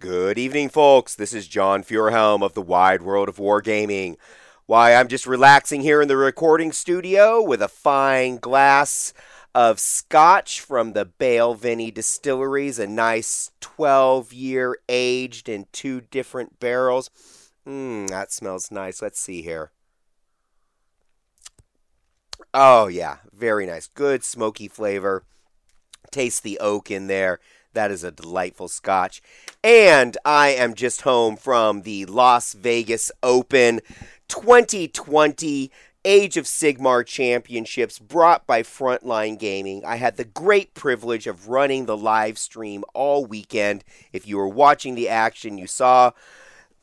Good evening, folks. This is John Fuhrhelm of the Wide World of Wargaming. Why, I'm just relaxing here in the recording studio with a fine glass of scotch from the Balvenie distilleries, a nice 12 year aged in two different barrels. Mmm, that smells nice. Let's see here. Oh, yeah, very nice. Good smoky flavor. Taste the oak in there. That is a delightful scotch. And I am just home from the Las Vegas Open 2020 Age of Sigmar Championships brought by Frontline Gaming. I had the great privilege of running the live stream all weekend. If you were watching the action, you saw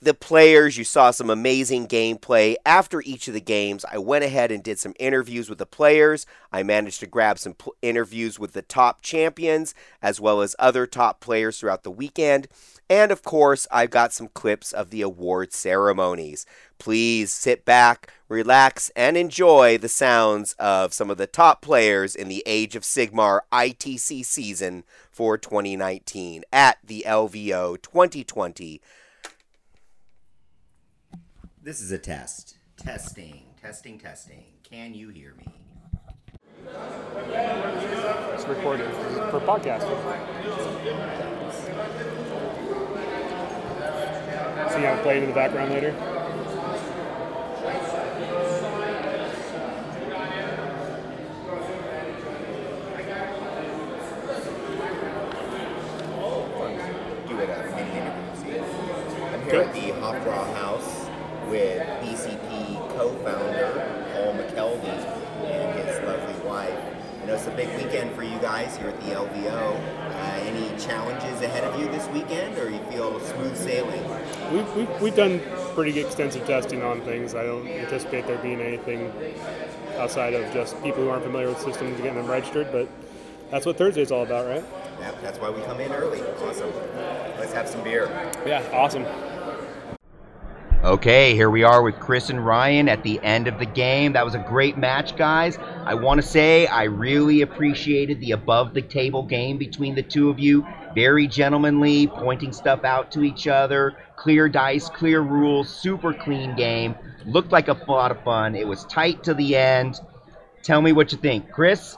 the players. You saw some amazing gameplay. After each of the games, I went ahead and did some interviews with the players. I managed to grab some pl- interviews with the top champions as well as other top players throughout the weekend. And of course, I've got some clips of the award ceremonies. Please sit back, relax, and enjoy the sounds of some of the top players in the Age of Sigmar ITC season for 2019 at the LVO 2020 this is a test. Testing, testing, testing. Can you hear me? It's recorded for podcasting. See how it played in the background later? Do it at many interviews. I'm here at the Hofbräu House with BCP co-founder Paul McKelvey and his lovely wife. You know it's a big weekend for you guys here at the LVO. Uh, any challenges ahead of you this weekend, or you feel smooth sailing? We've, we've, we've done pretty extensive testing on things. I don't anticipate there being anything outside of just people who aren't familiar with systems getting them registered, but that's what Thursday's all about, right? Yeah, that's why we come in early. Awesome. Let's have some beer. Yeah, awesome. Okay, here we are with Chris and Ryan at the end of the game. That was a great match, guys. I want to say I really appreciated the above the table game between the two of you. Very gentlemanly, pointing stuff out to each other. Clear dice, clear rules, super clean game. Looked like a lot of fun. It was tight to the end. Tell me what you think. Chris,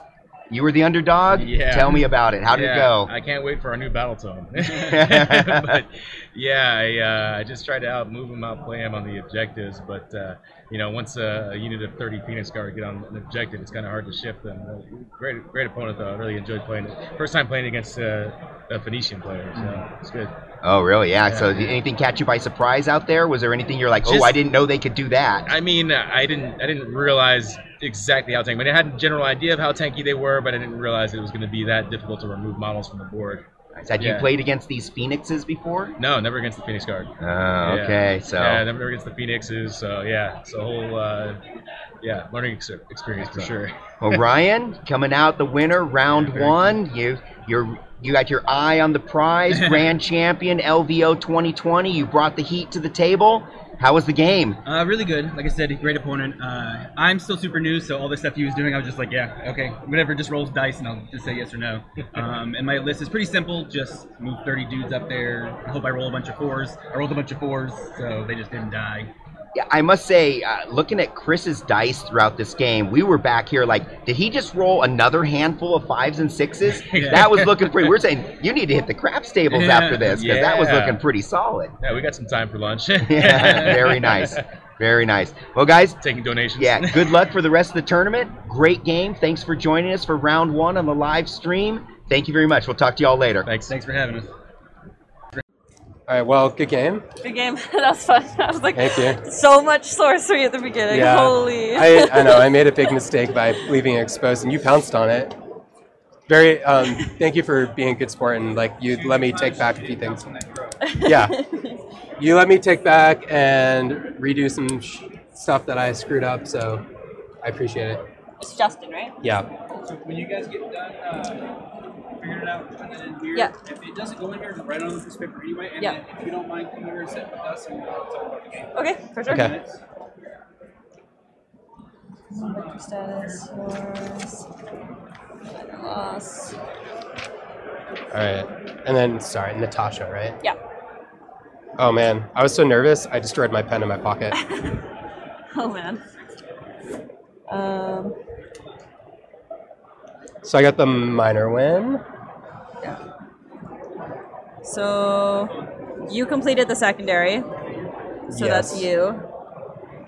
you were the underdog? Yeah. Tell me about it. How did yeah, it go? I can't wait for our new battle tone. but yeah, I, uh, I just tried to outmove him, outplay him on the objectives. But uh, you know, once a, a unit of 30 Phoenix Guard get on an objective, it's kind of hard to shift them. Great, great opponent though. I really enjoyed playing it. First time playing against uh, a Phoenician player, so it's good. Oh, really? Yeah. Yeah. So, did anything catch you by surprise out there? Was there anything you're like, oh, I didn't know they could do that? I mean, I didn't, I didn't realize exactly how tanky. I mean, I had a general idea of how tanky they were, but I didn't realize it was going to be that difficult to remove models from the board. Had you played against these phoenixes before? No, never against the Phoenix Guard. Oh, Yeah. okay. So, yeah, never against the Phoenixes. So yeah, it's a whole uh, yeah learning ex- experience for sure. well, Ryan coming out the winner, round Very one. You, you're, you got your eye on the prize, grand champion LVO 2020. You brought the heat to the table. How was the game? Uh, really good. Like I said, great opponent. Uh, I'm still super new, so all the stuff he was doing, I was just like, yeah, okay, whatever. Just rolls dice, and I'll just say yes or no. Um, and my list is pretty simple. Just move 30 dudes up there. I hope I roll a bunch of fours. I rolled a bunch of fours, so they just didn't die. Yeah, I must say, uh, looking at Chris's dice throughout this game, we were back here like, did he just roll another handful of fives and sixes? Yeah. That was looking pretty. We're saying you need to hit the craps tables Yeah. after this because that was looking pretty solid. Yeah, we got some time for lunch. Yeah, very nice, very nice. Well, guys, Taking donations. yeah, good luck for the rest of the tournament. Great game. Thanks for joining us for round one on the live stream. Thank you very much. We'll talk to you all later. Thanks. Thanks for having us. All right. Well, good game. Good game. that was fun. I was like, Thank you. so much sorcery at the beginning. Yeah. Holy. I, I know I made a big mistake by leaving it exposed, and you pounced on it. Very. Um, thank you for being a good sport and like you let me take back a few things. Yeah. You let me take back and redo some sh- stuff that I screwed up, so I appreciate it. it's Justin, right? Yeah. So when you guys get done uh, figuring it out, putting it in here, Yeah. if it doesn't go in here, write it on the piece of paper anyway. And Yeah. then if you don't mind coming here and sit with us and uh, talk about the game. Okay, for sure. Okay. Victory status, yours. Loss. All right. And then sorry, Natasha, right? Yeah. Oh man, I was so nervous. I destroyed my pen in my pocket. Oh man. Um, So I got the minor win. So you completed the secondary. So that's you.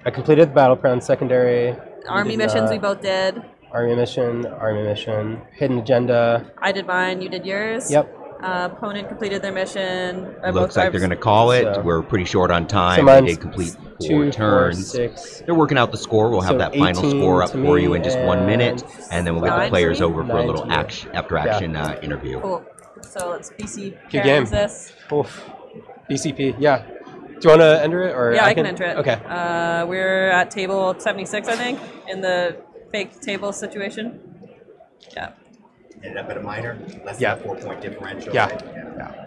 I completed the Battleground secondary. Army did missions not. we both did. Army mission, army mission, hidden agenda. I did mine. You did yours. Yep. Uh, opponent completed their mission. I Looks like they're going to call it. So- We're pretty short on time. So they mine's did complete four two, four, turns. six. They're working out the score. We'll have So that final score up for you in just one minute, and and then we'll get the players over for a little to you. action after Yeah. action uh, interview. Cool. So let's BC Good game. this. Oof. BCP. Yeah. Do you want to enter it or Yeah, I can enter it. Okay. Uh, we're at table 76, I think, in the fake table situation. Yeah. Ended up at a minor, less Yeah. than a four point differential. Yeah. right? Yeah.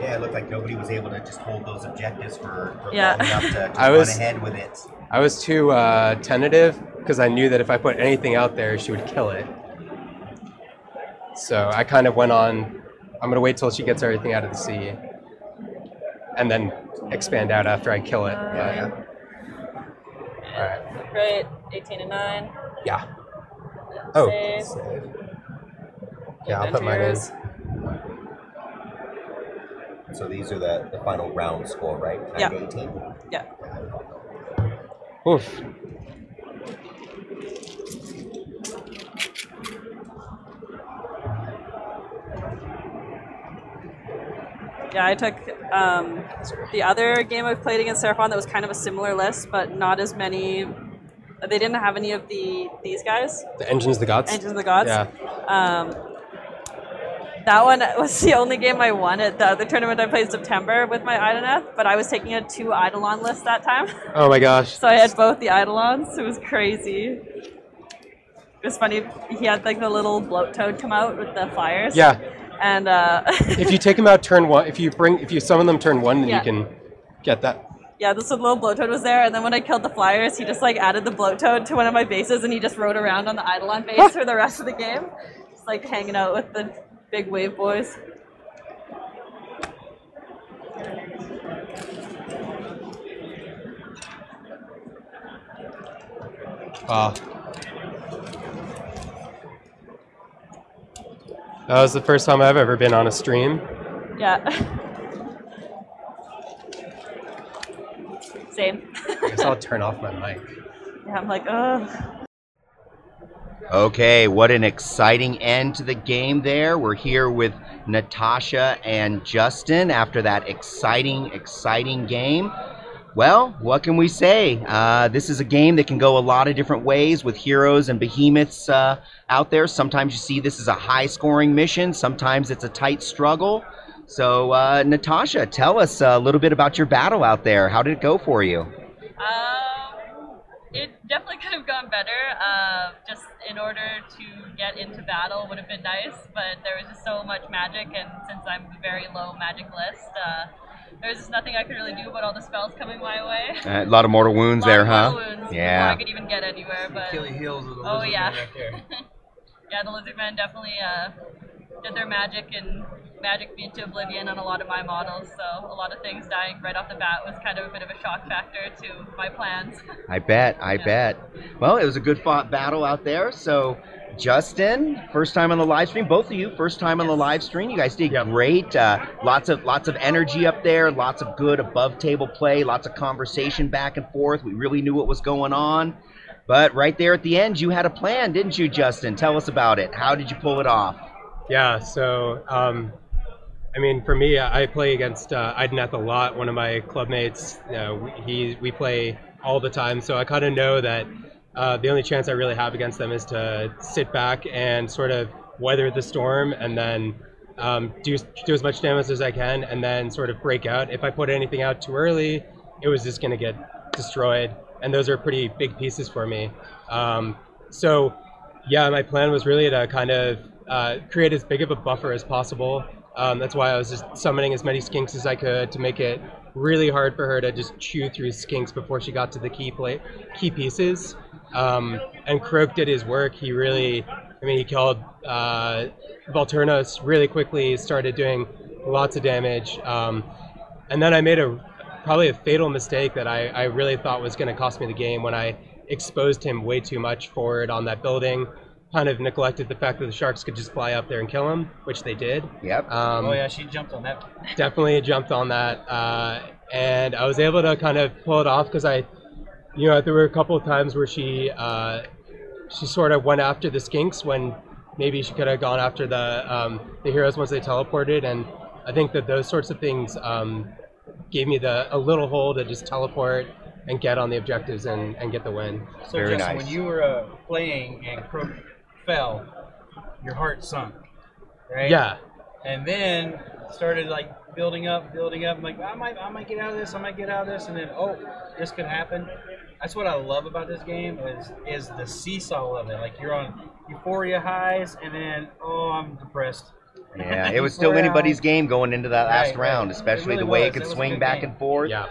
Yeah, it looked like nobody was able to just hold those objectives for, for Yeah. long enough to, to I run was- ahead with it. I was too uh, tentative because I knew that if I put anything out there, she would kill it. So I kind of went on. I'm gonna wait till she gets everything out of the sea, and then expand out after I kill it. Uh, But, all right. Right. 18 and 9. Yeah. Oh. Save. save. Yeah, I'll put mine in. So these are the, the final round score, right? Nine Yeah. 18? Yeah. Oof. Yeah, I took um, the other game I played against Seraphon that was kind of a similar list, but not as many. They didn't have any of the these guys, The engines, of the gods. Engines of the Gods. Yeah. Um, that one was the only game I won at the other tournament I played in September with my Idoneth, but I was taking a two Eidolon list that time. Oh my gosh. So I had both the Eidolons. It was crazy. It was funny. He had like the little bloat toad come out with the flyers. Yeah. And uh, if you take them out turn one, if you bring, if you summon them turn one, then Yeah. you can get that. yeah, this little bloat toad was there. And then when I killed the flyers, he just like added the bloat toad to one of my bases, and he just rode around on the Eidolon base for the rest of the game, just like hanging out with the big wave boys. Wow. That was the first time I've ever been on a stream. Yeah. Same. I guess I'll turn off my mic. Yeah, I'm like, oh. Okay, what an exciting end to the game there. We're here with Natasha and Justin after that exciting, exciting game. Well, what can we say? Uh, this is a game that can go a lot of different ways with heroes and behemoths uh, out there. Sometimes you see this as a high scoring mission, sometimes it's a tight struggle. So, uh, Natasha, tell us a little bit about your battle out there. How did it go for you? Um, it definitely could have gone better. Uh, just in order to get into battle would have been nice, but there was just so much magic, and since I'm very low magic list, there was just nothing I could really do about all the spells coming my way. Uh, a lot of mortal wounds Lot there, of huh? mortal wounds before Yeah. I could even get anywhere, but Achilles heels of the oh lizard yeah, man right there. yeah, the lizard men definitely uh, did their magic and magic me into oblivion on a lot of my models. So a lot of things dying right off the bat was kind of a bit of a shock factor to my plans. I bet, I bet. Well, it was a good fought battle out there. So, Justin, first time on the live stream. Both of you, first time on the live stream. You guys did great. Uh, lots of lots of energy up there. Lots of good above table play. Lots of conversation back and forth. We really knew what was going on. But right there at the end, you had a plan, didn't you, Justin? Tell us about it. How did you pull it off? Yeah, so um, I mean, for me, I play against uh, Idoneth a lot. One of my clubmates, uh, we- he we play all the time, so I kind of know that uh, the only chance I really have against them is to sit back and sort of weather the storm, and then um, do do as much damage as I can, and then sort of break out. If I put anything out too early, it was just going to get destroyed, and those are pretty big pieces for me. Um, so yeah, my plan was really to kind of uh, create as big of a buffer as possible. Um, that's why I was just summoning as many skinks as I could to make it really hard for her to just chew through skinks before she got to the key play, key pieces. Um, and Kroak did his work. He really I mean, he killed uh, Volturnos really quickly, started doing lots of damage. Um, and then I made a probably a fatal mistake that I, I really thought was going to cost me the game when I exposed him way too much forward on that building. Kind of neglected the fact that the sharks could just fly up there and kill him, which they did. Yep. Um, oh yeah, she jumped on that. definitely jumped on that, uh, and I was able to kind of pull it off because I, you know, there were a couple of times where she uh, she sort of went after the skinks when maybe she could have gone after the um, the heroes once they teleported, and I think that those sorts of things um, gave me the a little hole to just teleport and get on the objectives and, and get the win. So Very Justin, nice. when you were uh, playing and Kroak fell, your heart sunk, right? Yeah, And then started like building up, building up. I'm like, I might, I might get out of this. I might get out of this. And then, oh, this could happen. That's what I love about this game is is the seesaw of it. Like you're on euphoria highs, and then oh, I'm depressed. Yeah, it was still anybody's game going into that last Right, right. round, It especially really the way was. it could It swing back game. and forth. yeah.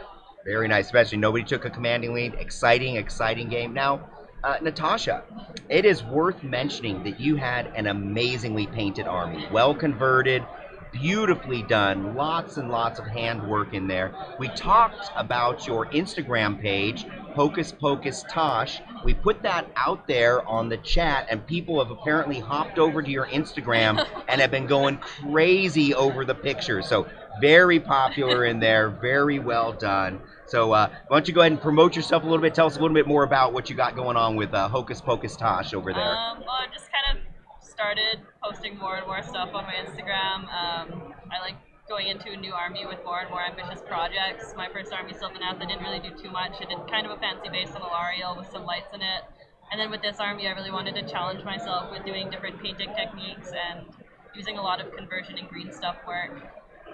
Very nice, especially nobody took a commanding lead. Exciting, exciting game. Now, uh, Natasha, it is worth mentioning that you had an amazingly painted army, well converted, beautifully done, lots and lots of handwork in there. We talked about your Instagram page, Hocus Pocus Tosh. We put that out there on the chat, and people have apparently hopped over to your Instagram and have been going crazy over the pictures. So, very popular in there, very well done. So, uh, why don't you go ahead and promote yourself a little bit? Tell us a little bit more about what you got going on with uh, Hocus Pocus Tosh over there. Um, well, I just kind of started posting more and more stuff on my Instagram. Um, I like going into a new army with more and more ambitious projects. My first army, Sylvaneth, I didn't really do too much. I did kind of a fancy base on Alarielle with some lights in it. And then with this army, I really wanted to challenge myself with doing different painting techniques and using a lot of conversion and green stuff work.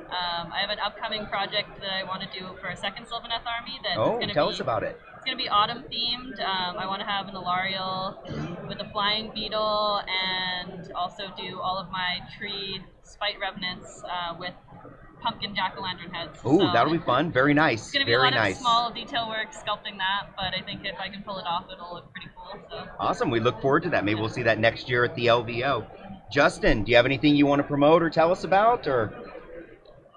Um, I have an upcoming project that I want to do for a second Sylvaneth army. That's oh, going to tell be us about it. it's gonna be autumn themed. Um, I want to have an Alarielle with a flying beetle, and also do all of my tree spite revenants uh, with pumpkin jack o' lantern heads. Ooh, So that'll be fun. Very nice. It's gonna be a Very lot nice. of small detail work sculpting that, but I think if I can pull it off, it'll look pretty cool. So. Awesome. We look forward to that. Maybe we'll see that next year at the LVO. Justin, do you have anything you want to promote or tell us about? Or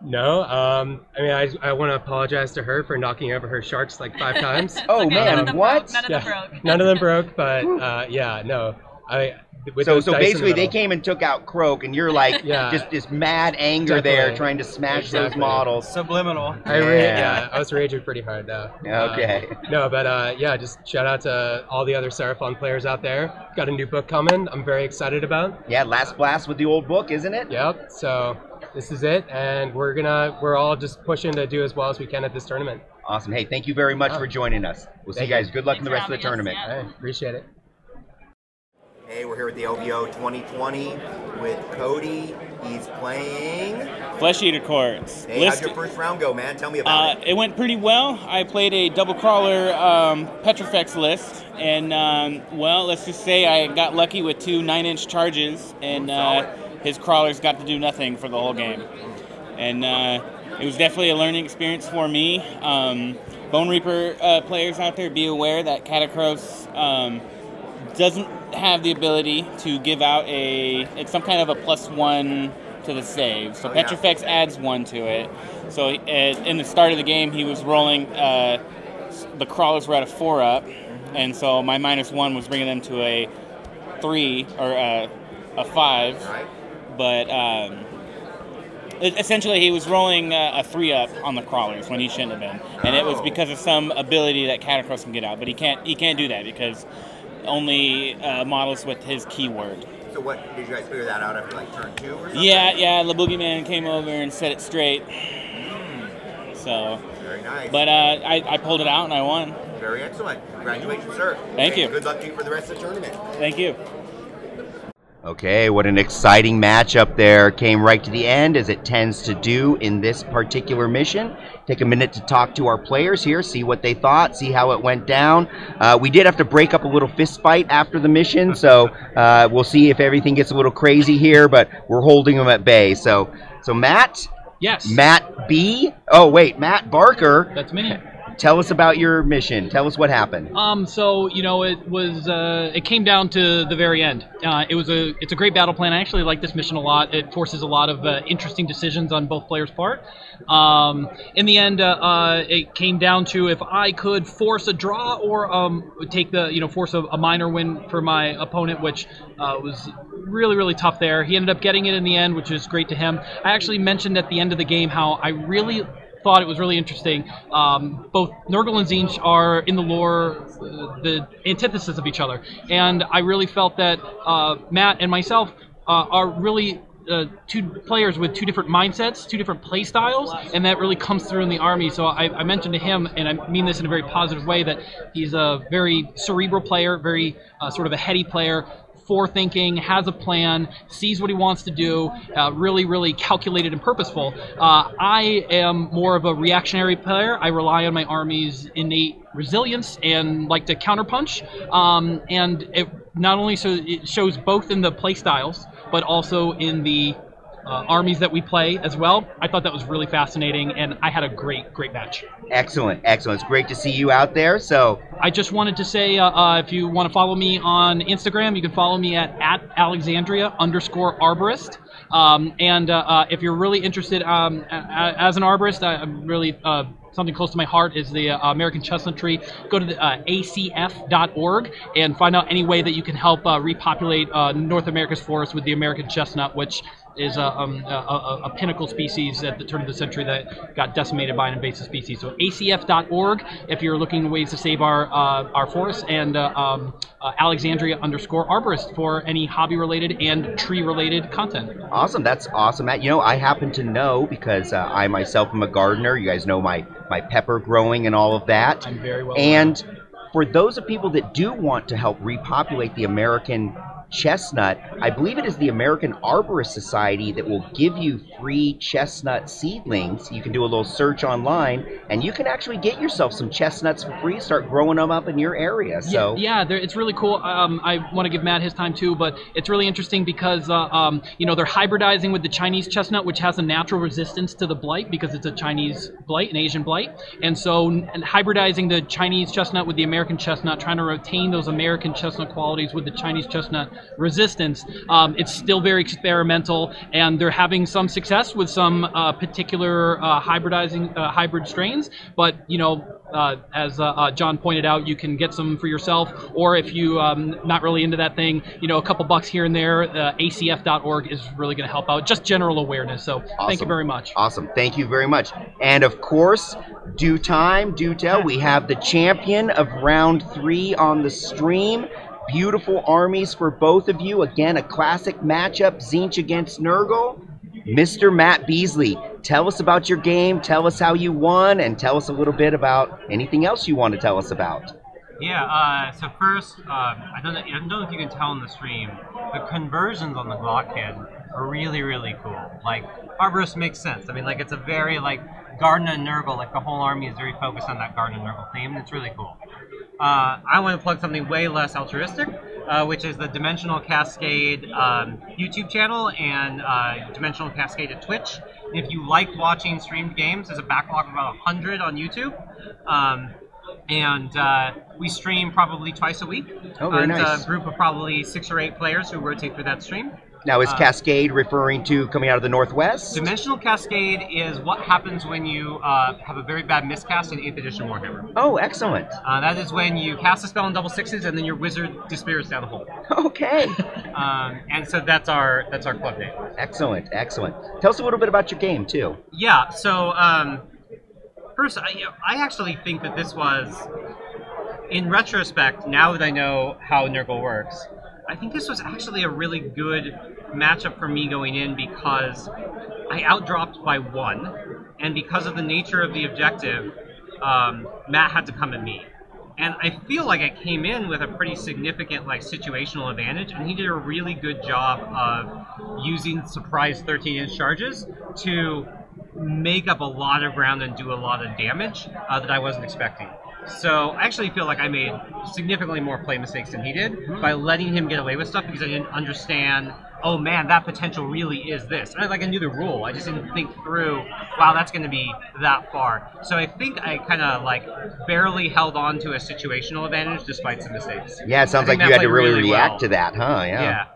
No, um, I mean, I, I want to apologize to her for knocking over her sharks like five times. oh Okay, man, none of them what? Broke, none of Yeah. them broke. None of them broke, but uh, yeah, no. I with So those so dice basically they came and took out Kroak, and you're like Yeah. just this mad anger there, trying to smash those models. Subliminal. I ra- Yeah. yeah. I was raging pretty hard though. Okay. Uh, no, but uh, yeah, just shout out to all the other Seraphon players out there. Got a new book coming. I'm very excited about. Yeah, last blast with the old book, isn't it? Yep. So this is it, and we're gonna we're all just pushing to do as well as we can at this tournament. Awesome. Hey, thank you very much Oh. for joining us. We'll see you guys. Good luck in the rest of the having us, tournament. yeah. I appreciate it. Hey, we're here at the LVO 2020 with Cody. He's playing. Flesh Eater Courts. Hey, how'd your first round go, man? Tell me about uh, it. it went pretty well. I played a double crawler um, Petrifex list, and um, well, let's just say I got lucky with two nine-inch charges, and uh, his crawlers got to do nothing for the whole game. And uh, it was definitely a learning experience for me. Um, Bonereaper uh, players out there, be aware that Katakros um, doesn't have the ability to give out a it's some kind of a plus one to the save. So Oh, yeah. Petrifex adds one to it. So uh, in the start of the game, he was rolling. Uh, the crawlers were at a four up, and so my minus one was bringing them to a three or a, a five. Right? But um, essentially, he was rolling uh, a three up on the crawlers when he shouldn't have been, and it was because of some ability that Katakros can get out. But he can't. He can't do that because only uh, models with his keyword. So what did you guys figure that out after like turn two or something? Yeah, yeah. The boogeyman came over and set it straight. So, Very nice. but uh, I, I pulled it out and I won. Very excellent. Congratulations, sir. Thank And you. Good luck to you for the rest of the tournament. Thank you. Okay, what an exciting matchup there. Came right to the end, as it tends to do in this particular mission. Take a minute to talk to our players here, see what they thought, see how it went down. Uh, we did have to break up a little fist fight after the mission, so uh, we'll see if everything gets a little crazy here, but we're holding them at bay. So, so Matt, Yes. Matt B. Oh wait, Matt Barker. That's me. Tell us about your mission. Tell us what happened. Um, so you know, it was uh, it came down to the very end. Uh, it was a it's a great battle plan. I actually like this mission a lot. It forces a lot of uh, interesting decisions on both players' part. Um, in the end, uh, uh, it came down to if I could force a draw or um, take the you know force a, a minor win for my opponent, which uh, was really really tough there. He ended up getting it in the end, which is great to him. I actually mentioned at the end of the game how I really thought it was really interesting. Um, both Nurgle and Tzeentch are in the lore uh, the antithesis of each other, and I really felt that uh, Matt and myself uh, are really. Uh, two players with two different mindsets, two different play styles, and that really comes through in the army. So I, I mentioned to him, and I mean this in a very positive way, that he's a very cerebral player, very uh, sort of a heady player, forethinking, has a plan, sees what he wants to do, uh, really, really calculated and purposeful. Uh, I am more of a reactionary player. I rely on my army's innate resilience and like to counterpunch. Um, and it not only so it shows both in the play styles, but also in the uh, armies that we play as well. I thought that was really fascinating, and I had a great, great match. Excellent, excellent. It's great to see you out there. So I just wanted to say, uh, uh, if you want to follow me on Instagram, you can follow me at, at Alexandria underscore arborist. Um, and uh, uh, if you're really interested um, as an arborist, I, I'm really uh, something close to my heart is the uh, American Chestnut Tree. Go to the, uh, acf.org and find out any way that you can help uh, repopulate uh, North America's forest with the American chestnut, which is a, um, a, a, a pinnacle species at the turn of the century that got decimated by an invasive species. So acf.org if you're looking ways to save our uh, our forests, and uh, um, uh, Alexandria underscore arborist for any hobby related and tree related content. Awesome. That's awesome, Matt. You know, I happen to know because uh, I myself am a gardener. You guys know my my pepper growing and all of that. I'm very well. And for those of people that do want to help repopulate the American chestnut, I believe it is the American Arborist Society that will give you free chestnut seedlings. You can do a little search online, and you can actually get yourself some chestnuts for free. Start growing them up in your area. So yeah, yeah it's really cool. Um, I want to give Matt his time too, but it's really interesting because uh, um, you know they're hybridizing with the Chinese chestnut, which has a natural resistance to the blight because it's a Chinese blight, an Asian blight, and so and hybridizing the Chinese chestnut with the American chestnut, trying to retain those American chestnut qualities with the Chinese chestnut resistance. Um, it's still very experimental, and they're having some success with some uh, particular uh, hybridizing uh, hybrid strains. But you know, uh, as uh, John pointed out, you can get some for yourself, or if you um, not really into that thing, you know, a couple bucks here and there. Uh, ACF.org is really going to help out. Just general awareness. So thank you very much. Awesome. Thank you very much. And of course, due time, due tell, we have the champion of round three on the stream. Beautiful armies for both of you. Again, a classic matchup Tzeentch against Nurgle. Mr. Matt Beasley, tell us about your game, tell us how you won, and tell us a little bit about anything else you want to tell us about. Yeah, uh, so first, um, I, don't know, I don't know if you can tell in the stream, the conversions on the Glockhead are really, really cool. Like, Arborist makes sense. I mean, like, it's a very, like, Garden and Nurgle, like, the whole army is very focused on that Garden and Nurgle theme, and it's really cool. Uh, I want to plug something way less altruistic, uh, which is the Dimensional Cascade um, YouTube channel and uh, Dimensional Cascade at Twitch. And if you like watching streamed games, there's a backlog of about 100 on YouTube. Um, and uh, we stream probably twice a week. Oh, very and nice. A group of probably six or eight players who rotate through that stream. Now, is Uh, Cascade referring to coming out of the Northwest? Dimensional Cascade is what happens when you uh, have a very bad miscast in 8th edition Warhammer. Oh, excellent. Uh, that is when you cast a spell in double sixes and then your wizard disappears down the hole. Okay. Um, and so that's our that's our club name. Excellent, excellent. Tell us a little bit about your game, too. Yeah. So um, first, I, I actually think that this was, in retrospect, now that I know how Nurgle works, I think this was actually a really good matchup for me going in because I outdropped by one, and because of the nature of the objective, um, Matt had to come at me. And I feel like I came in with a pretty significant like situational advantage, and he did a really good job of using surprise 13-inch charges to make up a lot of ground and do a lot of damage uh, that I wasn't expecting. So I actually feel like I made significantly more play mistakes than he did mm-hmm. by letting him get away with stuff because I didn't understand oh man, that potential really is this. I, like I knew the rule, I just didn't think through. Wow, that's going to be that far. So I think I kind of like barely held on to a situational advantage despite some mistakes. Yeah, it sounds like you had to really, really react well. to that, huh? Yeah.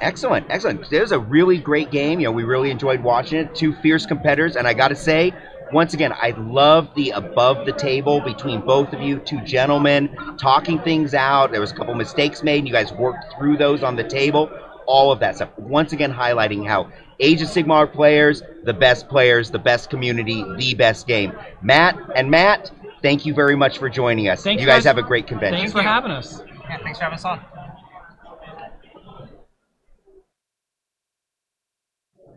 Excellent, excellent. It was a really great game. You know, we really enjoyed watching it. Two fierce competitors, and I got to say, once again, I love the above the table between both of you, two gentlemen, talking things out. There was a couple mistakes made, and you guys worked through those on the table. All of that stuff. Once again, highlighting how Age of Sigmar players, the best players, the best community, the best game. Matt and Matt, thank you very much for joining us. Thanks, you guys guys. have a great convention. Thanks for having us. Yeah, thanks for having us on.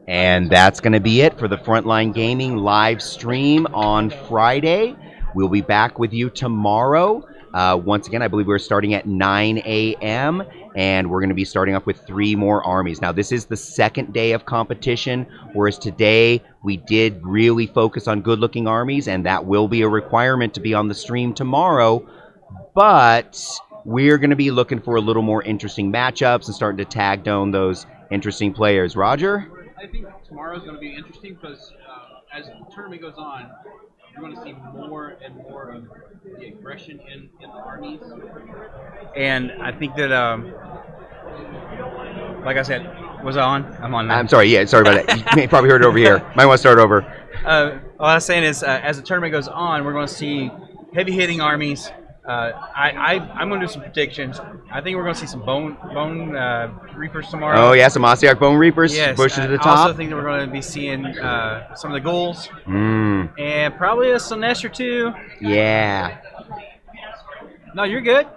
And that's going to be it for the Frontline Gaming live stream on Friday. We'll be back with you tomorrow. Uh, once again, I believe we're starting at 9 a.m. and we're going to be starting off with three more armies. Now, this is the second day of competition, whereas today we did really focus on good looking armies, and that will be a requirement to be on the stream tomorrow. But we're going to be looking for a little more interesting matchups and starting to tag down those interesting players. Roger? I think tomorrow is going to be interesting because uh, as the tournament goes on, you're going to see more and more of the aggression in, in the armies. And I think that, um, like I said, was I on? I'm on now. I'm sorry. Yeah, sorry about that. You may probably heard it over here. Might want to start over. Uh, what I was saying is, uh, as the tournament goes on, we're going to see heavy hitting armies. Uh, I, I, I'm going to do some predictions. I think we're going to see some bone bone uh, reapers tomorrow. Oh yeah, some Ossiarch Bonereapers Yes, to the top. I also think that we're going to be seeing uh, some of the ghouls Mm, and probably a Slaanesh too. yeah. No, you're good.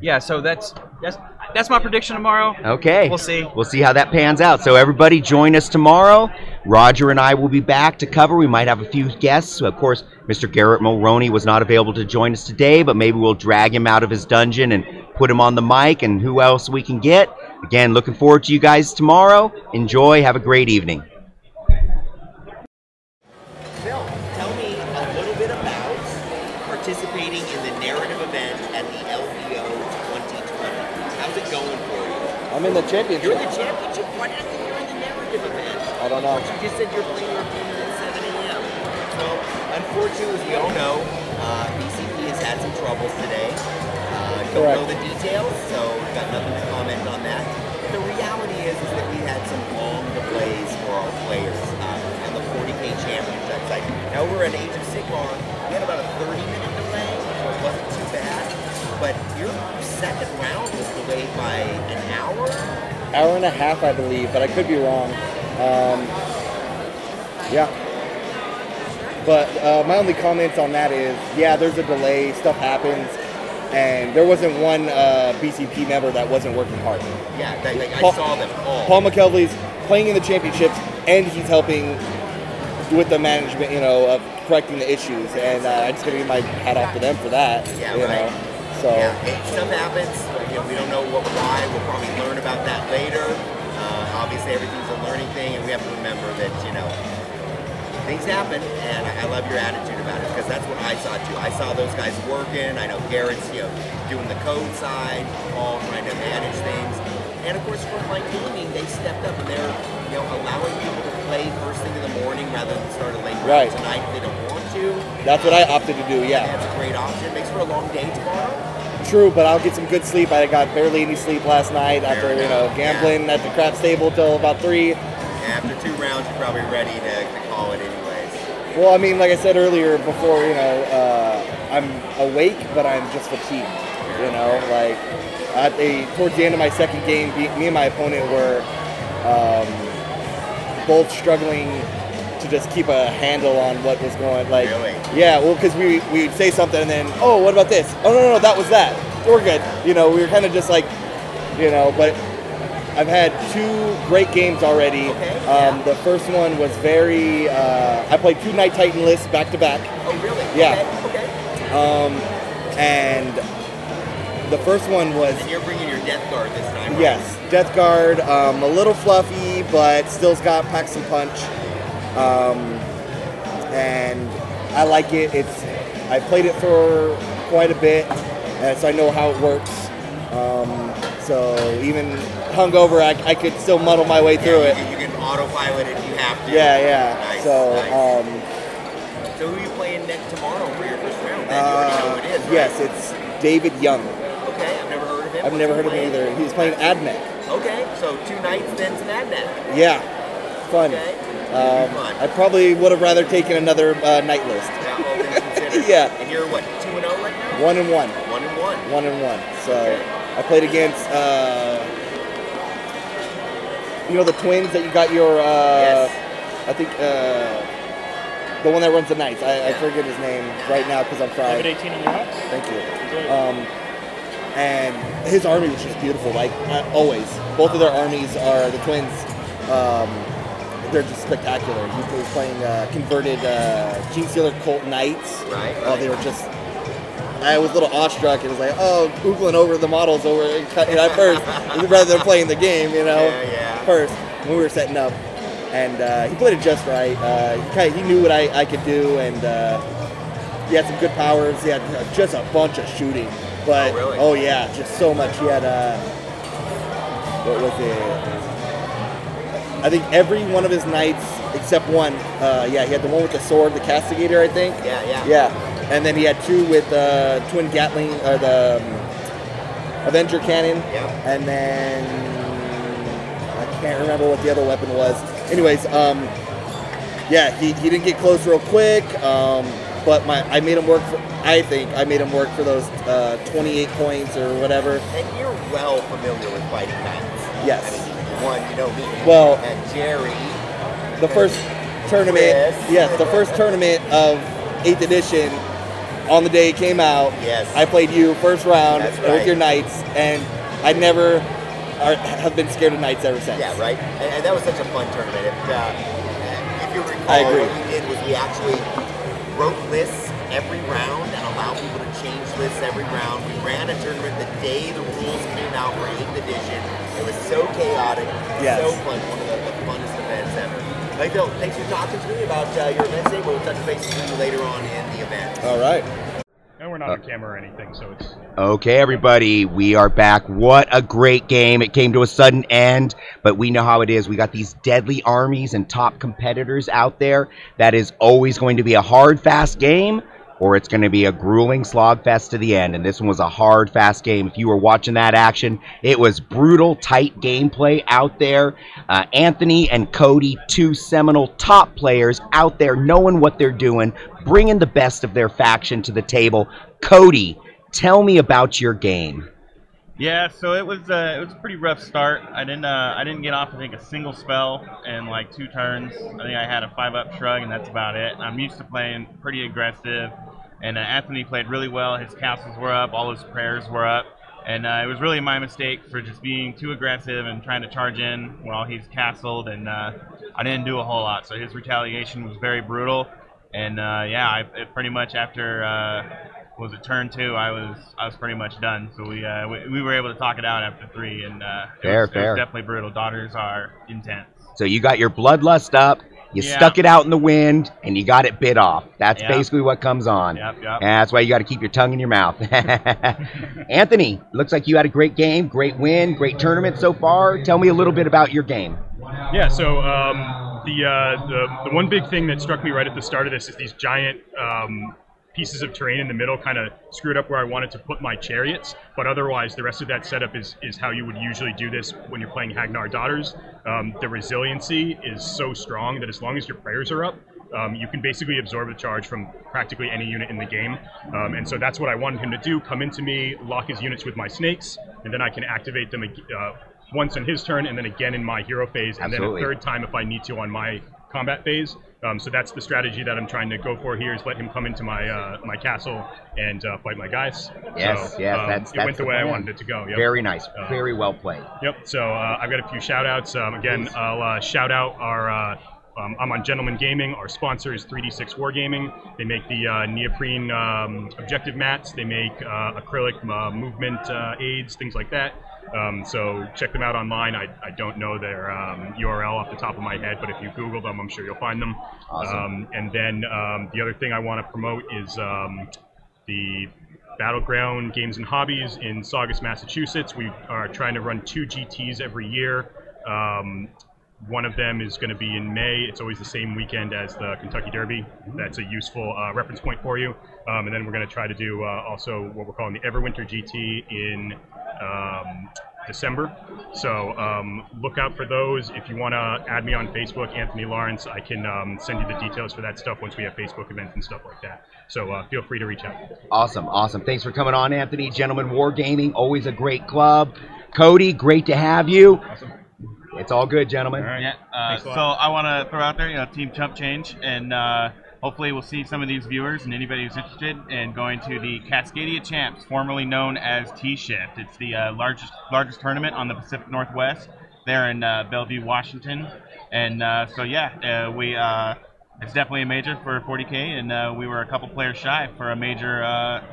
Yeah, so that's that's that's my prediction tomorrow. Okay. We'll see. We'll see how that pans out. So everybody join us tomorrow. Roger and I will be back to cover. We might have a few guests. Of course, Mr. Garrett Mulroney was not available to join us today, but maybe we'll drag him out of his dungeon and put him on the mic and who else we can get. Again, looking forward to you guys tomorrow. Enjoy. Have a great evening. I'm in the championship. You're in the championship. Why do you think you're in the narrative event? I don't know. But you just said you're playing your opponent at 7 a.m. So, unfortunately, as we all know, uh, BCP has had some troubles today. Uh, don't Correct. know the details, so we've got nothing to comment on that. But the reality is, is that we had some long delays for our players uh, on the 40k championship site. Now we're at Age of Sigmar. We had about a 30 But your second round was delayed by an hour. Hour and a half, I believe, but I could be wrong. Um, yeah. But uh, my only comments on that is, yeah, there's a delay. Stuff happens, and there wasn't one uh, BCP member that wasn't working hard. Yeah, like, like I saw them all. Paul McKelvey's playing in the championships, and he's helping with the management, you know, of correcting the issues. And uh, I just gotta give my hat off to them for that. Yeah, you right. know. So Yeah, it, stuff happens. You know, we don't know what why. We'll probably learn about that later. Uh, obviously, everything's a learning thing, and we have to remember that you know things happen. And I, I love your attitude about it because that's what I saw too. I saw those guys working. I know Garrett's you know doing the code side, all trying to manage things. And of course, from my gaming, they stepped up and they're you know allowing people to play first thing in the morning rather than start a late Right. tonight if they don't want to. that's what I opted to do. Yeah. That's a great option. Makes for a long day tomorrow. True, but I'll get some good sleep. I got barely any sleep last night after you know gambling at the crap table till about three. After two rounds, you're probably ready to, to call it anyways. Well, I mean, like I said earlier, before you know, uh, I'm awake, but I'm just fatigued. You know, like at the towards the end of my second game, me me and my opponent were um, both struggling to just keep a handle on what was going. Like, Really? yeah, well, because we we'd say something and then, oh, what about this? Oh no, no, no, that was that. We're good. You know, we were kind of just like, you know, but I've had two great games already. Okay, Um, yeah. The first one was very. Uh, I played two Knight Titan lists back to back. Oh, really? Yeah. Okay. okay. Um, and the first one was And you're bringing your death guard this time. right? yes, Death Guard. Um, a little fluffy, but still's got packs and punch. Um, and I like it. It's I played it for quite a bit, and so I know how it works. Um, so even hungover, I, I could still muddle my way through it. You can autopilot it if you have to. Yeah, yeah. Nice, so, nice. um, so who are you playing next tomorrow for your first round? You uh, who it is, right? yes, it's David Young. Okay, I've never heard of him. I've What's never he heard of him either. He's playing Admech. Okay, so two knights, then to Admech. Yeah, fun. Okay. Um, Fun. I probably would have rather taken another uh, knight list. Yeah, all things considered. Yeah. And you're what, two and zero right now? One and one. One and one. One and one. So I played against, uh, you know, the twins that you got your, uh, I think, uh, the one that runs the knights. I, I forget his name right now because I'm fried. 18 on your house? Thank you. Um, and his army was just beautiful, like uh, always. Both of their armies are the twins. Um, they're just spectacular. He was playing uh, converted uh, Genestealer Cult Knights. Right, Oh, they were just. I was a little awestruck and was like, oh, googling over the models over And at first, rather than playing the game, you know. Yeah, yeah. First, when we were setting up, and uh, he played it just right. Uh, he, kinda, he knew what I, I could do, and uh, he had some good powers. He had uh, just a bunch of shooting, but Oh, really? yeah, just so much. He had uh, what was it? I think every one of his knights except one. Uh, yeah, he had the one with the sword, the castigator, I think. Yeah, yeah. Yeah, and then he had two with uh, twin Gatling, or the um, Avenger cannon. Yeah. And then I can't remember what the other weapon was. Anyways, um, yeah, he, he didn't get close real quick. Um, but my I made him work for. I think I made him work for those uh, 28 points or whatever. And you're well familiar with fighting knights. Yes. I mean, one, you know me. Well- and Jerry. the first tournament. Yes. Yes, the first tournament of Eighth Edition. On the day it came out, Yes. I played you first round That's with your knights, and I never are, have been scared of knights ever since. Yeah, right. And, and that was such a fun tournament. If, uh, if you recall, what we did was we actually wrote lists every round and allowed people to lists every round. We ran a tournament the day the rules came out for 8th edition. It was so chaotic, Yes. so fun, one of the, the funnest events ever. Like, Bill, thanks for talking to me about uh, your event today. We'll touch base with you later on in the event. All right. And we're not on camera or anything, so it's Okay, everybody, we are back. What a great game. It came to a sudden end, but we know how it is. We got these deadly armies and top competitors out there. That is always going to be a hard, fast game, or it's going to be a grueling slogfest to the end. And this one was a hard, fast game. If you were watching that action, it was brutal, tight gameplay out there. Uh, Anthony and Cody, two seminal top players out there knowing what they're doing, bringing the best of their faction to the table. Cody, tell me about your game. Yeah, so it was uh, it was a pretty rough start. I didn't uh, I didn't get off I think a single spell in like two turns. I think I had a five up shrug and that's about it. I'm used to playing pretty aggressive, and uh, Anthony played really well. His castles were up, all his prayers were up, and uh, it was really my mistake for just being too aggressive and trying to charge in while he's castled, and uh, I didn't do a whole lot. So his retaliation was very brutal, and uh, yeah, I it pretty much after. Uh, was it turn two? I was I was pretty much done. So we uh, we, we were able to talk it out after three, and uh, it, Fair, was, it was definitely brutal. Daughters are intense. So you got your bloodlust up, you Yeah. stuck it out in the wind, and you got it bit off. That's Yep. basically what comes on. Yep, yep. And that's why you got to keep your tongue in your mouth. Anthony, looks like you had a great game, great win, great tournament so far. Tell me a little bit about your game. Yeah, so um, the, uh, the the one big thing that struck me right at the start of this is these giant um, pieces of terrain in the middle kind of screwed up where I wanted to put my chariots. But otherwise, the rest of that setup is is how you would usually do this when you're playing Hagg Nar Daughters. Um, the resiliency is so strong that as long as your prayers are up, um, you can basically absorb the charge from practically any unit in the game. Um, and so that's what I wanted him to do come into me, lock his units with my snakes, and then I can activate them uh, once in his turn, and then again in my hero phase, and Absolutely. then a third time if I need to on my combat phase. Um, so that's the strategy that I'm trying to go for here is let him come into my uh, my castle and uh, fight my guys. Yes, so, yes, um, that's, it that's went the way I wanted it to go. Yep. Very nice, Uh, very well played. Yep. So uh, I've got a few shout outs. Um, again, I'll uh, shout out our. Uh, um, I'm on Gentleman Gaming. Our sponsor is 3D6 Wargaming. They make the uh, neoprene um, objective mats. They make uh, acrylic uh, movement uh, aids, things like that. Um, so check them out online. I, I don't know their um, URL off the top of my head, but if you Google them, I'm sure you'll find them. Awesome. Um, and then um, the other thing I want to promote is um, the Battleground Games and Hobbies in Saugus, Massachusetts. We are trying to run two GTs every year. Um, one of them is going to be in May. It's always the same weekend as the Kentucky Derby. That's a useful uh, reference point for you. Um, and then we're going to try to do uh, also what we're calling the Everwinter GT in um, December. So um, look out for those. If you want to add me on Facebook, Anthony Lawrence, I can um, send you the details for that stuff once we have Facebook events and stuff like that. So uh, feel free to reach out. Awesome, awesome. Thanks for coming on, Anthony. Gentlemen Wargaming, always a great club. Cody, great to have you. Awesome. It's all good, gentlemen. Yeah. Uh, so I want to throw out there, you know, Team Chump Change, and uh, hopefully we'll see some of these viewers and anybody who's interested in going to the Cascadia Champs, formerly known as T-Shift. It's the uh, largest largest tournament on the Pacific Northwest. There in uh, Bellevue, Washington, and uh, so yeah, uh, we. Uh, it's definitely a major for 40k, and uh, we were a couple players shy for a major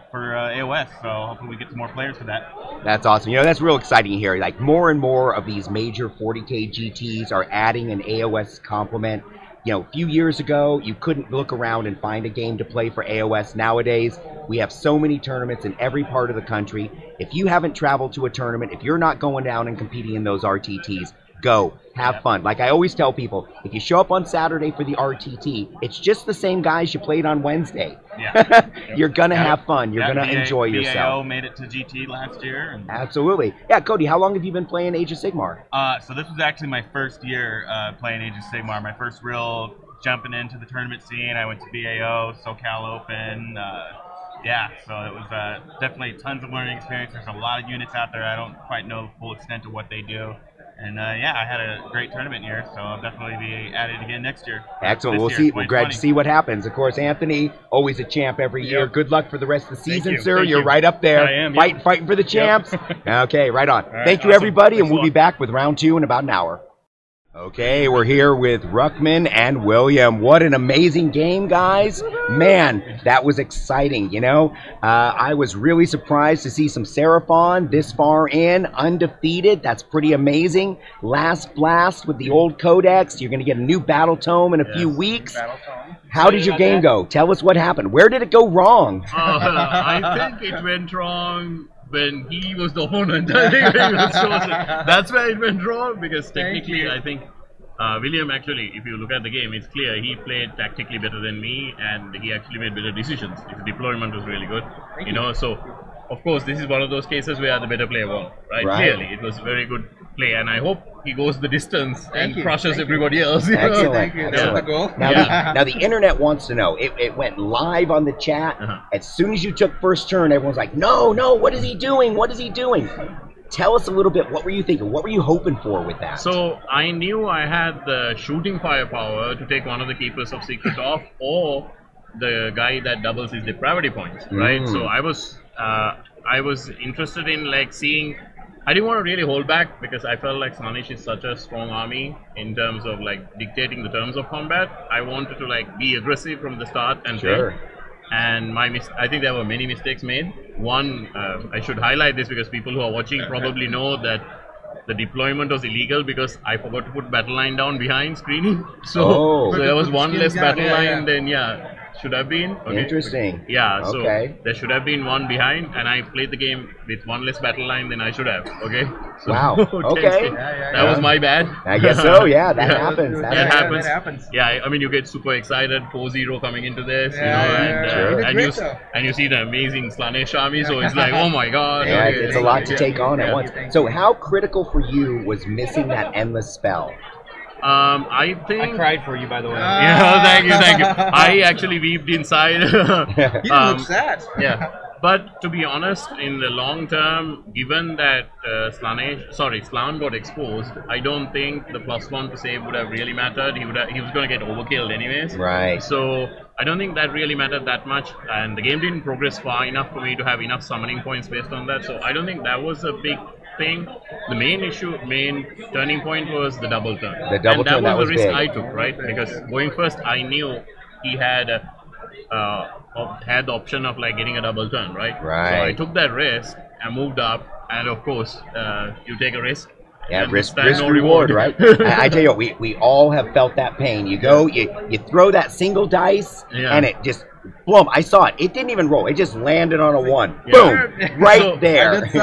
for AOS. So hopefully we get some more players for that. That's awesome. You know, that's real exciting here. Like more and more of these major 40k GTs are adding an AOS complement. You know, a few years ago, you couldn't look around and find a game to play for AOS. Nowadays, we have so many tournaments in every part of the country. If you haven't traveled to a tournament, if you're not going down and competing in those RTTs, go have fun. Like I always tell people, if you show up on Saturday for the RTT, it's just the same guys you played on Wednesday. Yeah. you're gonna Yeah. have fun. You're Yeah, gonna BA enjoy BAO yourself. made it to GT last year, and Absolutely. Yeah, Cody, how long have you been playing Age of Sigmar? Uh, so this was actually my first year uh, playing Age of Sigmar. My first real jumping into the tournament scene. I went to BAO, SoCal Open. Uh, yeah, so it was uh, definitely tons of learning experience. There's a lot of units out there. I don't quite know the full extent of what they do. And uh, yeah, I had a great tournament year, so I'll definitely be at it again next year. Excellent. This We'll year, see. We're glad to see what happens. Of course, Anthony, always a champ every year. Yep. Good luck for the rest of the season, you. sir. Thank You're you. right up there. I am, Fighting, yep. fighting for the Yep. champs. okay, right on. right, Thank you, awesome. everybody, and Thanks a we'll be back with round two in about an hour. Okay, we're here with Ruckman and William. What an amazing game, guys. Man, that was exciting, you know? Uh, I was really surprised to see some Seraphon this far in, undefeated. That's pretty amazing. Last blast with the old Codex. You're going to get a new Battle Tome in a few weeks. How did your game go? Tell us what happened. Where did it go wrong? Uh, I think it went wrong when he was the opponent. I think he was chosen. That's where it went wrong because technically, I think uh, William actually, if you look at the game, it's clear he played tactically better than me, and he actually made better decisions. His deployment was really good, you know. So, of course, this is one of those cases where the better player won, right? Right. Clearly, it was a very good play, and I hope he goes the distance and you. crushes Thank you. everybody else. you know? Excellent. Yeah. Excellent. Now, Yeah. the, now the internet wants to know. It, it went live on the chat. Uh-huh. As soon as you took first turn, everyone's like, "No, no! What is he doing? What is he doing?" Tell us a little bit. What were you thinking? What were you hoping for with that? So I knew I had the shooting firepower to take one of the keepers of secret off, or the guy that doubles his depravity points, right? Mm. So I was uh, I was interested in like seeing. I didn't want to really hold back because I felt like Slaanesh is such a strong army in terms of like dictating the terms of combat. I wanted to like be aggressive from the start and play. And my mis- I think there were many mistakes made. One, uh, I should highlight this because people who are watching probably know that the deployment was illegal because I forgot to put battle line down behind screening. So, Oh. so there was one less Yeah, battle yeah, line yeah. than yeah should have been. Okay. Interesting. Yeah, so Okay. there should have been one behind, and I played the game with one less battle line than I should have. Okay. So Wow. Okay. that Yeah, yeah, was my bad. I guess so, yeah, that happens. That That, happens. happens. Yeah, I- I mean, you get super excited, 4-0 coming into this, you know, yeah, and, yeah. uh, You and you though. and you see the amazing Slaanesh army, so it's like, oh my god. Yeah, okay, it's a lot to yeah. take on at Yeah. once. So, how critical for you was missing that endless spell? Um, I think. I cried for you, by the way. Yeah, thank you, thank you. I actually weeped inside. You Um, look sad. Yeah, but to be honest, in the long term, given that uh, Slaanesh, sorry, Slan got exposed, I don't think the plus one to save would have really mattered. He would have, he was going to get overkilled anyways. Right. So I don't think that really mattered that much, and the game didn't progress far enough for me to have enough summoning points based on that. So I don't think that was a big The main issue, main turning point was the double turn. The double and that turn, that was was the risk big. I took, right? Because going first, I knew he had uh, op- had the option of like getting a double turn, right? Right. So I took that risk. I moved up, and of course, uh, you take a risk. Yeah, risk, risk no reward, right? I, I tell you what, we, we all have felt that pain. You go, you, you throw that single dice, Yeah. and it just Boom! I saw it. It didn't even roll. It just landed on a one. Yeah. Boom! Right So- there.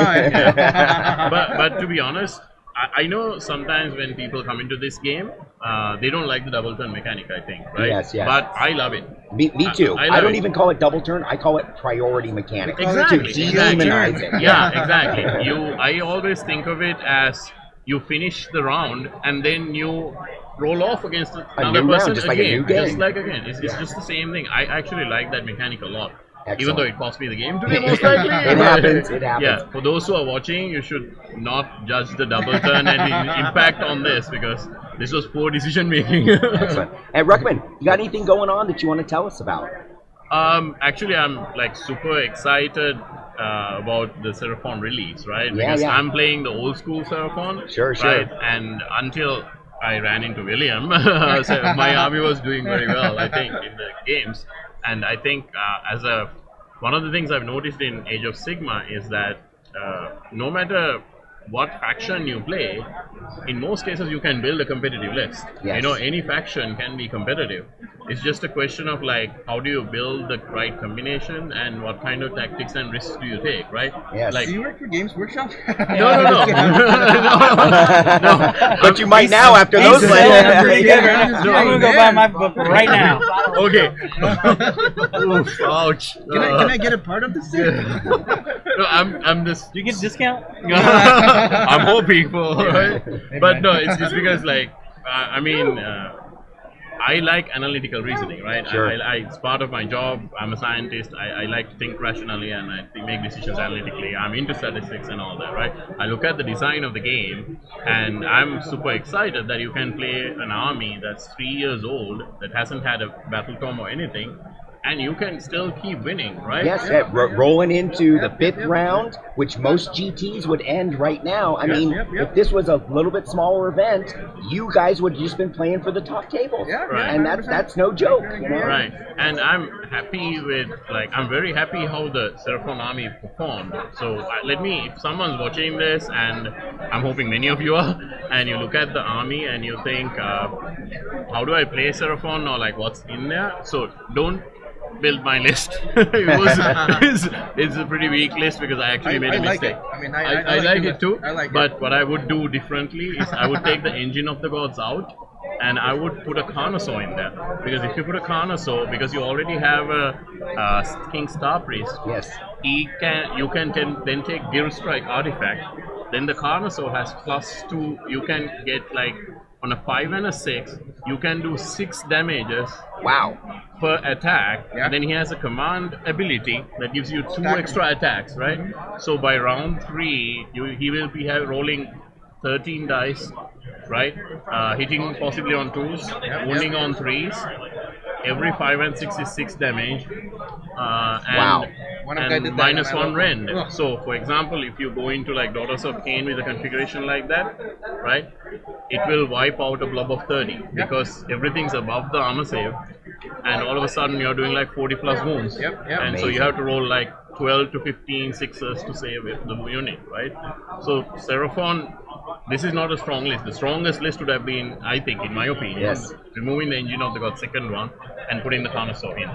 but but to be honest, I, I know sometimes when people come into this game, uh, they don't like the double turn mechanic. I think, right? Yes, yes. But I love it. Me, me too. I- I, I don't it. even call it double turn. I call it priority mechanic. Exactly. To exactly. demonize it. Yeah, exactly. You, I always think of it as you finish the round and then you roll off against another new round, person just like a again, new game. just like again. It's, it's Yeah. just the same thing. I actually like that mechanic a lot. Even though it cost me the game today, most likely. It happens, it happens. Yeah, for those who are watching, you should not judge the double turn and the impact on this because this was poor decision making. Excellent. Hey, Ruckman, you got anything going on that you want to tell us about? Um, actually, I'm like super excited uh, about the Seraphon release, right? Yeah, because yeah. I'm playing the old school Seraphon. Sure, sure. Right? And until I ran into William, so my army was doing very well, I think, in the games. And I think uh, as a one of the things I've noticed in Age of Sigmar is that uh, no matter what faction you play, in most cases you can build a competitive list. Yes. You know, any faction can be competitive. It's just a question of like how do you build the right combination and what kind of tactics and risks do you take, right? Yes. Like Do you work for Games Workshop? no, no, no. But you might now after those He's lessons. selling pretty good right now. I'm gonna go buy my book right now. okay. Oof, ouch. Can I, can I get a part of this? no, I'm I'm just. Do you get a discount? I'm hoping for, right? But no, it's, it's because like uh, I mean. Uh, I like analytical reasoning, right? Sure. I, I, it's part of my job. I'm a scientist. I, I like to think rationally and I think- make decisions analytically. I'm into statistics and all that, right? I look at the design of the game and I'm super excited that you can play an army that's three years old that hasn't had a battle tom or anything, and you can still keep winning, right? Yes, yeah, ro- rolling into the fifth round, which most GTs would end right now. I mean, if this was a little bit smaller event, you guys would just been playing for the top table, Yeah, Right. And that's that's no joke, you know? Right, and I'm happy with like I'm very happy how the Seraphon army performed. So uh, let me, if someone's watching this, and I'm hoping many of you are, and you look at the army and you think, uh, how do I play Seraphon or like what's in there? So don't build my list. it was it's, it's a pretty weak list because I actually I- made a I like mistake. it. I mean, I- I, I- like like it. it too. I like it. but what I would do differently is I would take the engine of the gods out and I would put a Carnosaur in there because if you put a Carnosaur, because you already have a, uh Skink Starpriest, yes, he can you can ten, then take Gear Strike artifact. Then the Carnosaur has plus two. You can get like on a five and a six, you can do six damages. Wow. Per attack, and then he has a command ability that gives you two extra attacks, right? So by round three, you, he will be have, rolling 13 dice, right? Uh, hitting possibly on twos, wounding on threes. Every five and six is six damage. Uh, and Wow. One of and did that minus one rend. it. So, for example, if you go into like Daughters of Khaine with a configuration like that, right, it will wipe out a blob of 30 because everything's above the armor save, and all of a sudden you're doing like 40 plus wounds. Yep, yep. And so you have to roll like 12 to 15 sixes to save the unit, right? So Seraphon, this is not a strong list. The strongest list would have been, I think, in my opinion, Yes. removing the engine of the god second one and putting the Carnosaur in.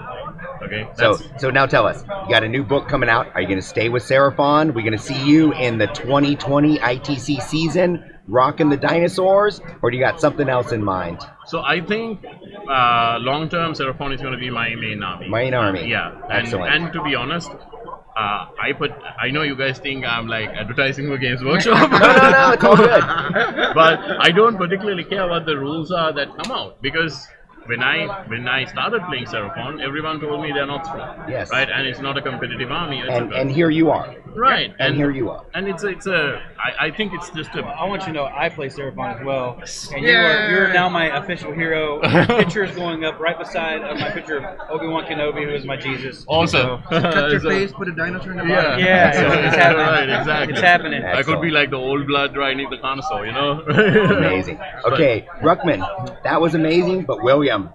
Okay, So, so now tell us, you got a new book coming out. Are you going to stay with Seraphon? We're going to see you in the 2020 ITC season, rocking the dinosaurs, or do you got something else in mind? So I think uh, long term Seraphon is going to be my main army. Main army. Yeah, and, Excellent. and to be honest, uh, I put I know you guys think I'm like advertising for Games Workshop. No, no, no, it's all good. but I don't particularly care what the rules are that come out because when I when I started playing Seraphon, everyone told me they're not strong. Yes. Right, and it's not a competitive army. And, and here you are. Right, And here you are. And it's a, it's a I, I think it's just a I want you to know I play Seraphon as well, and you are you're now my official hero. picture is going up right beside of my picture of Obi Wan Kenobi, who is my Jesus. Awesome. So- Cut your So- face, put a dinosaur in the Yeah, bottom. Yeah, So- it's happening. Right, exactly. It's happening. I could be like the old blood riding the console, you know? Amazing. Okay, Ruckman, that was amazing, but William,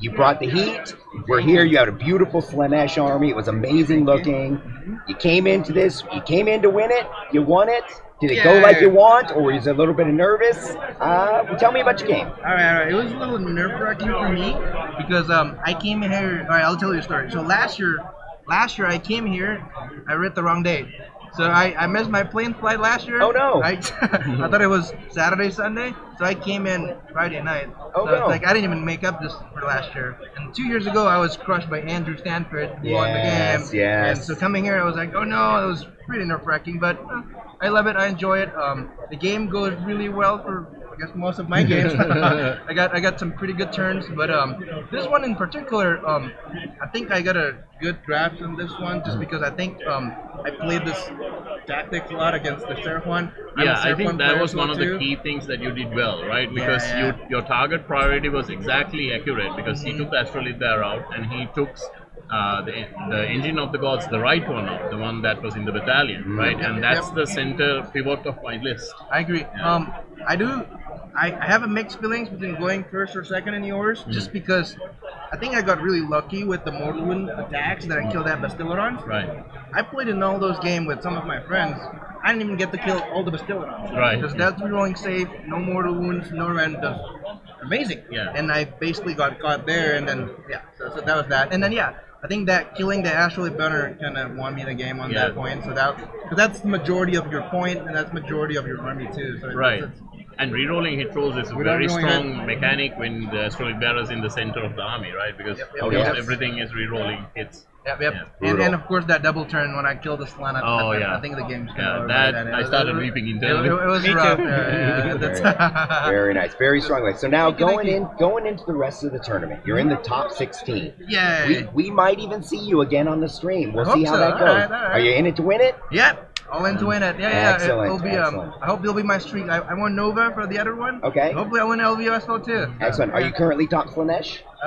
you brought the heat. We're here. You had a beautiful Slaanesh army. It was amazing looking. You came into this, you came in to win it, you won it. Did it Yeah. go like you want, or is it a little bit nervous? Uh, tell me about your game. All right, all right. It was a little nerve wracking for me because um, I came here. All right, I'll tell you a story. So last year, last year I came here, I read the wrong date. So I, I missed my plane flight last year. Oh, no. I, I thought it was Saturday, Sunday. So I came in Friday night. Oh, so it's no. like I didn't even make up this for last year. And two years ago I was crushed by Andrew Stanford who won the game. yes. And so coming here I was like, oh no, it was pretty nerve wracking, but uh, I love it. I enjoy it. Um, the game goes really well for guess most of my games. I got I got some pretty good turns, but um, this one in particular, um, I think I got a good grasp on this one just because I think um, I played this tactics a lot against the Seraphon. I'm a Yeah, I think that was one of the key things that you did well, right? Because yeah. You, your target priority was exactly accurate because he took the there out and he took uh, the, the engine of the gods, the right one, the one that was in the battalion, right? And that's Yep. the center pivot of my list. I agree. Um, I do. I, I have a mixed feelings between going first or second in yours, Mm. just because I think I got really lucky with the mortal wound attacks that I killed that Bastiladon. Right. I played in all those games with some of my friends. I didn't even get to kill all the Bastiladons. Right. Because that's rerolling safe, no mortal wounds, no random. Amazing. Yeah. And I basically got caught there, and then yeah, so, so that was that. And then yeah, I think that killing the Astrolith Bearer kind of won me the game on Yeah. that point. So that because that's the majority of your point, and that's majority of your army too. So it's- Right. it's- And rerolling hit rolls is a very strong mechanic when the Astrolith Bearer is in the center of the army, right? Because yep, almost yes. everything is rerolling hits. Yep, yep. Yeah. And, and of course that double turn when I killed the Slan. I, Oh, I, yeah. I think the game's Yeah, over that- by then. It I started it was- weeping It, internally. it, it was Me rough. too. Yeah, yeah, that's- Very nice, very strong. So now Thank going you. in, going into the rest of the tournament, you're in the top 16. Yeah. We, we might even see you again on the stream. We'll I see how so. that goes. right, all right. Are you in it to win it? Yep. All in to win it. Yeah, yeah. Excellent, It, will be. excellent. Um, I hope it'll be my streak. I, I won Nova for the other one. Okay. Hopefully I win LVO as well too. Excellent. Are you currently top Slaanesh? Uh,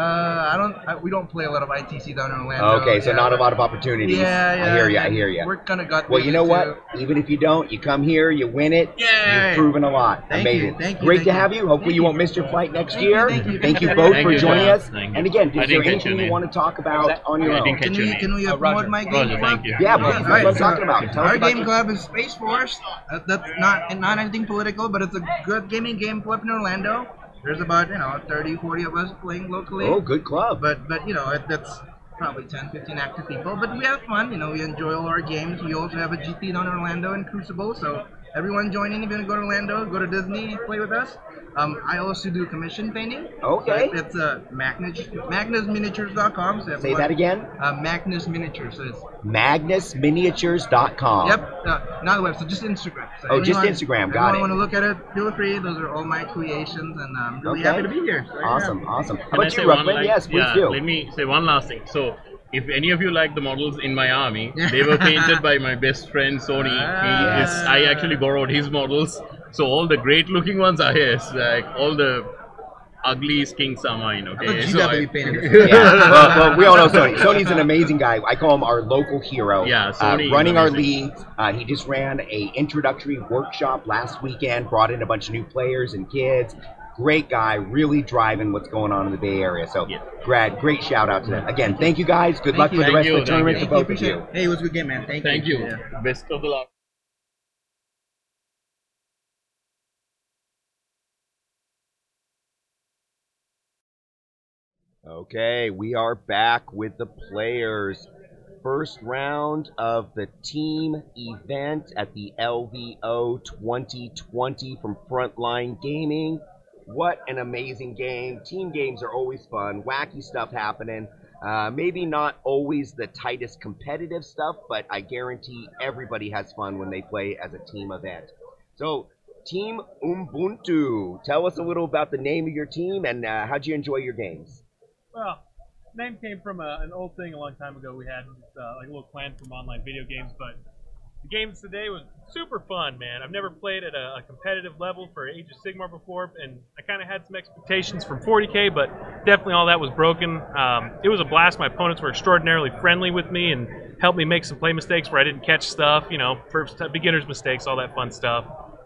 I don't. I, we don't play a lot of ITC down in Orlando. Okay, so yeah, not a lot of opportunities. Yeah, yeah. I hear you. I hear you. We're kind of got. Well, you know busy, what? Even if you don't, you come here, you win it. Yeah, You've proven a lot. Thank you, thank you, Great thank to you. have you. Hopefully, you won't miss your flight next Thank year. thank you, Thank you both you. for you, joining John. us. Thank. And again, I is there anything you want to talk about on your own? Can we, name. can we uh, Roger. promote my game club? Yeah, All please. right, That's what I'm talking about. Our game club is Space Force. That's not not anything political, but it's a good gaming game club in Orlando. There's about you know 30, 40 of us playing locally. Oh, good club. But but you know it, that's probably 10, 15 active people. But we have fun. You know we enjoy all our games. We also have a GT in Orlando and Crucible. So everyone join in. If you want to go to Orlando, go to Disney, play with us. Um, I also do commission painting. Okay. So it's uh, Magnus, MagnusMiniatures.com. So Say everyone- that again. Uh, Magnus Miniatures. So it's MagnusMiniatures.com. Yep, uh, not the website, just Instagram. So Oh, just Instagram, got anyone it. want to look at it? Feel free. Those are all my creations, and I'm really Okay. happy to be here. So, yeah. Awesome, awesome. How Can I about say you, one, Ruckman? like- Yes, please yeah, do. Let me say one last thing. So, if any of you like the models in my army, they were painted by my best friend Sony. He is, I actually borrowed his models. So all the great-looking ones are his. Like all the ugly skinks are mine. Okay. thought So GW I- painted yeah, well, well, we all know Sony. Sony's an amazing guy. I call him our local hero. Yeah, uh, Sony is running our amazing. leagues. Uh, he just ran a introductory workshop last weekend. Brought in a bunch of new players and kids. Great guy, really driving what's going on in the Bay Area. So, Brad, great shout out to them. Again, thank you guys. Good Thank luck you. for the Thank rest you, of the thank tournament you. for Thank you. both of you. it. Hey, it was a good game, man. Thank, Thank you. you. Yeah. Best of the luck. Okay, we are back with the players. First round of the team event at the LVO 2020 from Frontline Gaming. What an amazing game. Team games are always fun, wacky stuff happening. Uh, maybe not always the tightest competitive stuff, but I guarantee everybody has fun when they play as a team event. So, Team Ubuntu, tell us a little about the name of your team and uh, how'd you enjoy your games? Well, name came from a, an old thing a long time ago. We had uh, like a little clan from online video games, but the games today was super fun, man. I've never played at a, a competitive level for Age of Sigmar before, and I kind of had some expectations from 40k, but definitely all that was broken. Um, it was a blast. My opponents were extraordinarily friendly with me and helped me make some play mistakes where I didn't catch stuff, you know, first beginners mistakes, all that fun stuff.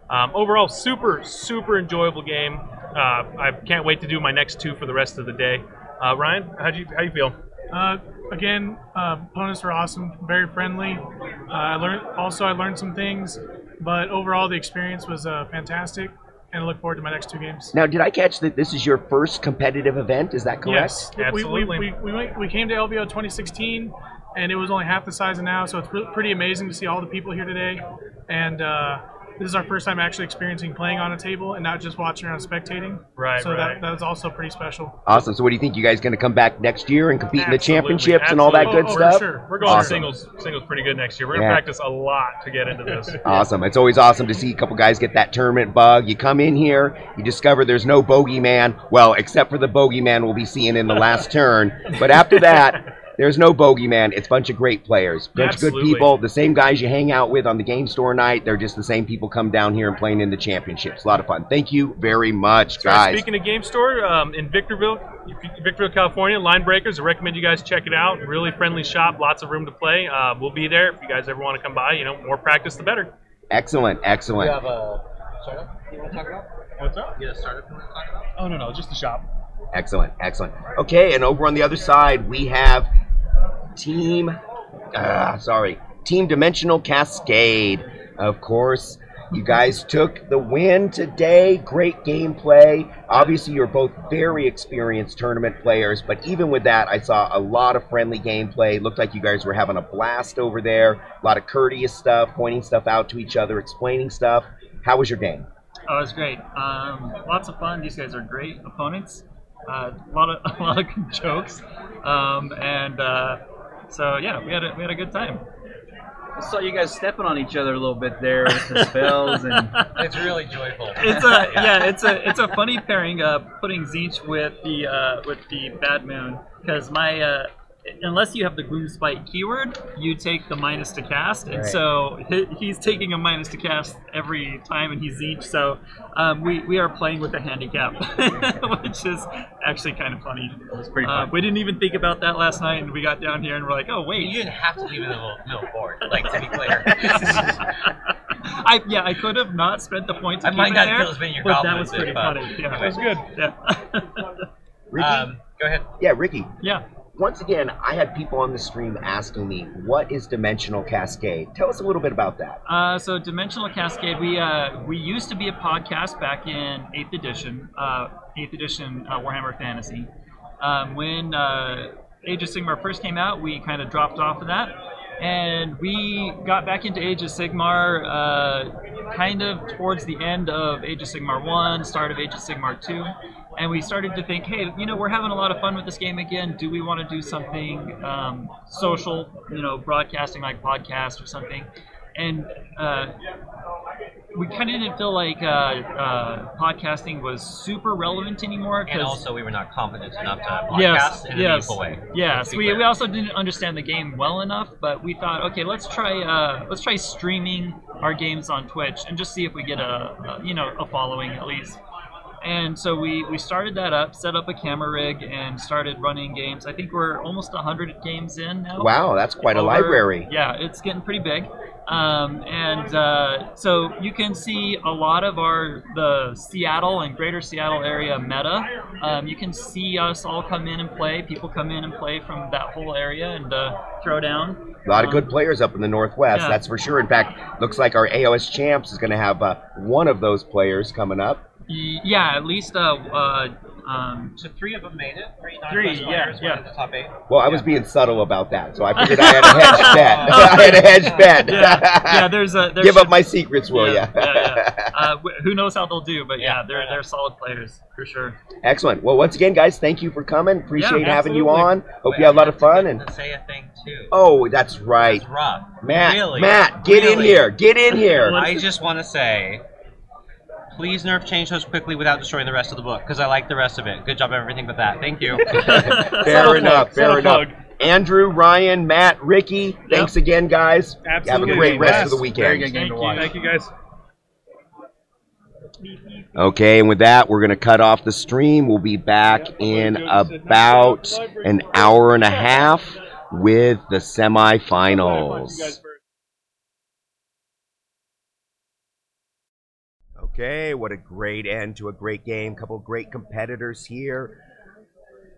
Um, overall, super super enjoyable game. Uh, I can't wait to do my next two for the rest of the day. Uh, Ryan, how do you how you feel? Uh, again, uh, opponents were awesome, very friendly. Uh, I learned also I learned some things But overall, the experience was uh, fantastic, and I look forward to my next two games. Now, did I catch that this is your first competitive event? Is that correct? Yes, we, we, we, we, went, we came to LVO 2016, and it was only half the size of now, so it's re- pretty amazing to see all the people here today. And uh, this is our first time actually experiencing playing on a table and not just watching around spectating. Right, So right. that that was also pretty special. Awesome. So, what do you think? You guys going to come back next year and compete in the Absolutely, championships and all that good absolutely. stuff? Oh, sure. We're going awesome. singles singles pretty good next year. We're gonna Yeah. practice a lot to get into this. Awesome. It's always awesome to see a couple guys get that tournament bug. You come in here, you discover there's no bogeyman. Well, except for the bogeyman we'll be seeing in the last turn. But after that, there's no bogeyman. It's a bunch of great players, bunch of good people. The same guys you hang out with on the game store night. They're just the same people come down here and playing in the championships. A lot of fun. Thank you very much, Right, guys. Speaking of game store um, in Victorville, Victorville, California, Line Breakers. I recommend you guys check it out. Really friendly shop, lots of room to play. Uh, we'll be there if you guys ever want to come by. You know, more practice the better. Excellent, excellent. a startup you want to talk about? What's up? You have a startup you want to talk about? Oh no, no, just the shop. Excellent, excellent. Okay, and over on the other side, we have Team, ah, sorry, Team Dimensional Cascade. Of course, you guys took the win today. Great gameplay. Obviously, you're both very experienced tournament players, but even with that, I saw a lot of friendly gameplay. Looked like you guys were having a blast over there. A lot of courteous stuff, pointing stuff out to each other, explaining stuff. How was your game? Oh, it was great. Um, lots of fun. These guys are great opponents. Uh, a lot of a lot of jokes, um, and uh, so yeah, we had a, we had a good time. I saw you guys stepping on each other a little bit there with the spells and It's really joyful. It's a yeah, it's a it's a funny pairing. Uh, putting Tzeentch with the uh, with the Bad Moon because my uh, unless you have the Gloomspite keyword, you take the minus to cast, and Right. so he, he's taking a minus to cast every time, and he's Tzeentch. So um, we we are playing with a handicap, which is actually kind of funny. It's pretty Uh, fun. we didn't even think about that last night, and we got down here and we're like, oh wait, You didn't have to leave it in the middle, middle board, like to be clear. I yeah, I could have not spent the points. I keep might not there, feel as been your but that was pretty if, funny. Yeah, That was good. Yeah. Ricky? Um, go ahead. Yeah, Ricky. Yeah. Once again, I had people on the stream asking me, what is Dimensional Cascade? Tell us a little bit about that. Uh, so Dimensional Cascade, we uh, we used to be a podcast back in Eighth Edition, uh, Eighth Edition uh, Warhammer Fantasy. Um, when uh, Age of Sigmar first came out, we kind of dropped off of that, and we got back into Age of Sigmar uh, kind of towards the end of Age of Sigmar One, start of Age of Sigmar Two. And we started to think, hey, you know, we're having a lot of fun with this game again. Do we want to do something um, social, you know, broadcasting like podcast or something? And uh, we kind of didn't feel like uh, uh, podcasting was super relevant anymore. And also, we were not confident enough to podcast yes, in a yes, meaningful way. yes. We, clear. we also didn't understand the game well enough, but we thought, okay, let's try uh, let's try streaming our games on Twitch and just see if we get a, a you know a following at least. And so we, we started that up, set up a camera rig, and started running games. I think we're almost 100 games in now. Wow, that's quite a library. Yeah, it's getting pretty big. Um, and uh, so you can see a lot of our the Seattle and Greater Seattle area meta. Um, you can see us all come in and play. People come in and play from that whole area and uh, throw down. A lot of good players up in the Northwest, Yeah. that's for sure. In fact, looks like our AOS Champs is going to have uh, one of those players coming up. Y- Yeah, at least uh, uh, um, So three of them made it. Three Three, non-quest yeah, yeah. the top eight. Well, I was being subtle about that, so I figured I had a hedge bet. I had a hedge bet. Yeah, yeah, there's a- there Give should- up my secrets, will yeah, ya? yeah, yeah. Uh, who knows how they'll do? But yeah, they're they're solid players for sure. Excellent. Well, once again, guys, thank you for coming. Appreciate Yeah, having you on. Hope you had a lot of fun. And Say a thing too. oh, that's right. That's rough. Matt, Really? Matt, get in here. Get in here. I just want to say, please nerf change those quickly without destroying the rest of the book because I like the rest of it. Good job, on everything but that. Thank you. Fair enough. Fair enough. Andrew, Ryan, Matt, Ricky, thanks again, guys. Absolutely. Have a great rest Yes. of the weekend. Very good game to watch. Thank you, guys. Okay, and with that, we're going to cut off the stream. We'll be back in about an hour and a half with the semifinals. Okay, what a great end to a great game. Couple great competitors here.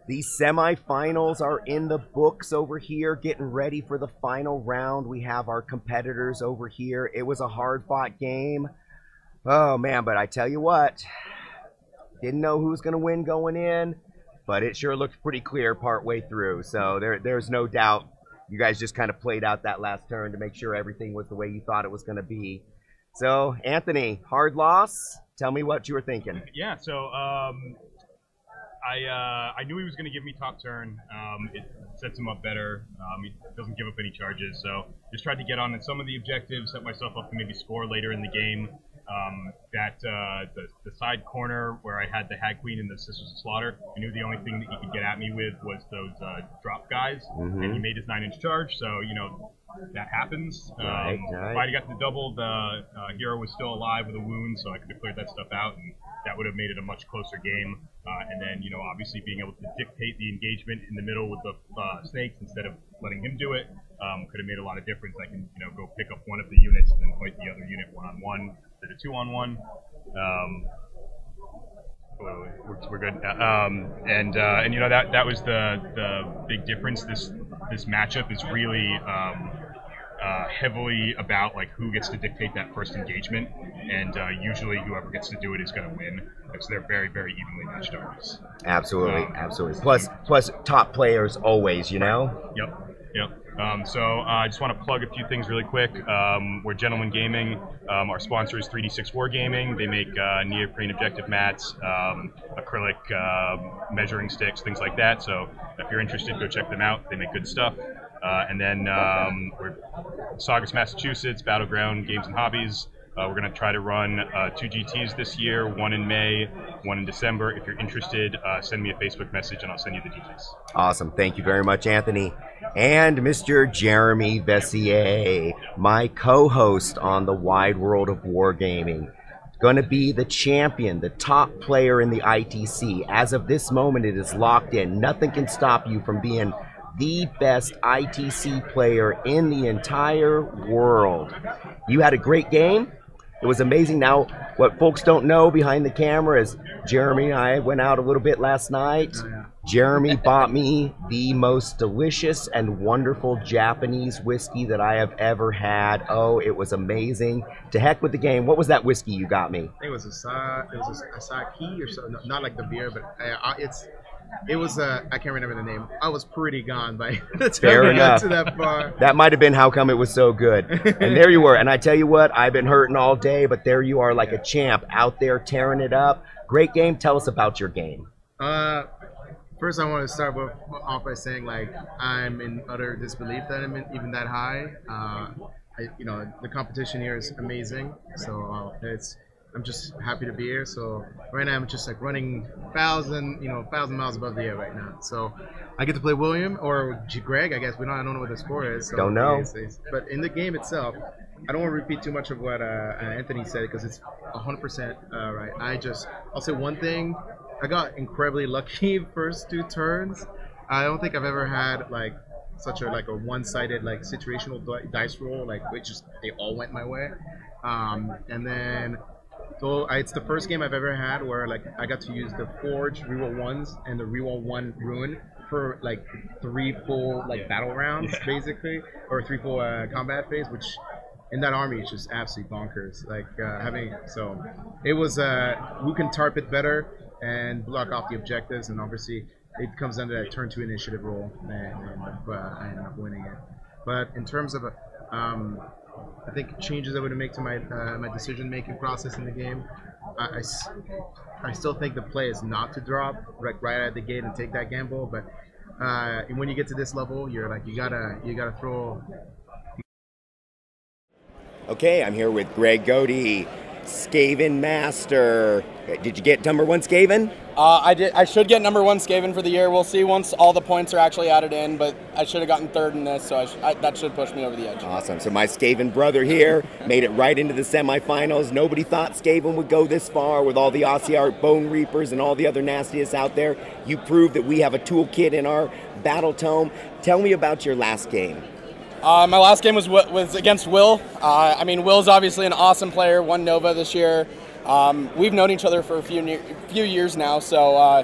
These semifinals are in the books over here, getting ready for the final round. We have our competitors over here. It was a hard fought game. Oh man, but I tell you what, didn't know who was going to win going in, but it sure looked pretty clear part way through. So there, there's no doubt you guys just kind of played out that last turn to make sure everything was the way you thought it was going to be. So, Anthony, hard loss. Tell me what you were thinking. Yeah, so um, I uh, I knew he was going to give me top turn. Um, it sets him up better. Um, he doesn't give up any charges, so just tried to get on in some of the objectives, set myself up to maybe score later in the game. Um, that uh, the, the side corner where I had the Hag Queen and the Sisters of Slaughter, I knew the only thing that he could get at me with was those uh, drop guys, Mhm. and he made his nine inch charge. So you know that happens. Um, right. If I'd got the double, the uh, hero was still alive with a wound, so I could have cleared that stuff out, and that would have made it a much closer game. Uh, and then, you know, obviously being able to dictate the engagement in the middle with the uh, snakes instead of letting him do it um, could have made a lot of difference. I can, you know, go pick up one of the units and then fight the other unit one on one instead of two on one. Um, we're, we're good. Uh, Um, and uh, and you know that that was the the big difference. This this matchup is really um, uh, heavily about like who gets to dictate that first engagement, and uh, usually whoever gets to do it is going to win. Because they're very very evenly matched armies. Absolutely, Um, absolutely. Plus, plus top players always, you know. Yep, yep. Um, so uh, I just want to plug a few things really quick. Um, we're Gentleman Gaming. Um, our sponsor is 3D6 Wargaming. They make uh, neoprene objective mats, um, acrylic uh, measuring sticks, things like that. So if you're interested, go check them out. They make good stuff. Uh, and then um, we're Saugus, Massachusetts, Battleground Games and Hobbies. Uh, we're going to try to run uh, two GTs this year, one in May, one in December. If you're interested, uh, send me a Facebook message and I'll send you the details. Awesome. Thank you very much, Anthony. And Mr. Jeremy Veysseire, my co host on the wide world of wargaming. Going to be the champion, the top player in the ITC. As of this moment, it is locked in. Nothing can stop you from being the best ITC player in the entire world. You had a great game. It was amazing. Now, what folks don't know behind the camera is Jeremy and I went out a little bit last night. Jeremy bought me the most delicious and wonderful Japanese whiskey that I have ever had. Oh, it was amazing. To heck with the game. What was that whiskey you got me? It was a sa- it was a, a sake or so, no- not like the beer, but uh, uh, it's it was uh, I can't remember the name. I was pretty gone by the time Fair enough. to that bar. That might have been how come it was so good. And there you were. And I tell you what, I've been hurting all day, but there you are like a champ out there tearing it up. Great game. Tell us about your game. Uh, first, I want to start with, off by saying like I'm in utter disbelief that I'm in, even that high. Uh, I, you know, the competition here is amazing, so uh, it's I'm just happy to be here. So right now I'm just like running thousand, you know, thousand miles above the air right now. So I get to play William or Greg. I guess we don't. I don't know what the score is. So Don't know. But in the game itself, I don't want to repeat too much of what uh, Anthony said because it's 100% uh, right. I just I'll say one thing. I got incredibly lucky first two turns. I don't think I've ever had like such a like a one-sided like situational dice roll like which just they all went my way. Um, and then so I, it's the first game I've ever had where like I got to use the forge reroll ones and the reroll one rune for like three full like battle rounds basically or three full uh, combat phase, which in that army is just absolutely bonkers. Like uh, having so it was uh, who can tarp it better and block off the objectives, and obviously it comes to that turn two initiative roll, and, and uh, I ended up winning it. But in terms of um, I think changes I would make to my uh, my decision making process in the game. I I still think the play is not to drop right right of the gate and take that gamble, but uh, when you get to this level, you're like you gotta you gotta throw. Okay, I'm here with Greg Godey, Skaven Master. Did you get number one Skaven? Uh, I did. I should get number one Skaven for the year. We'll see once all the points are actually added in. But I should have gotten third in this, so I sh- I, that should push me over the edge. Awesome. So my Skaven brother here made it right into the semifinals. Nobody thought Skaven would go this far with all the Ossiarch Bonereapers and all the other nastiest out there. You proved that we have a toolkit in our battle tome. Tell me about your last game. Uh, my last game was was against Will. Uh, I mean, Will's obviously an awesome player. Won Nova this year. Um, we've known each other for a few ne- few years now, so uh,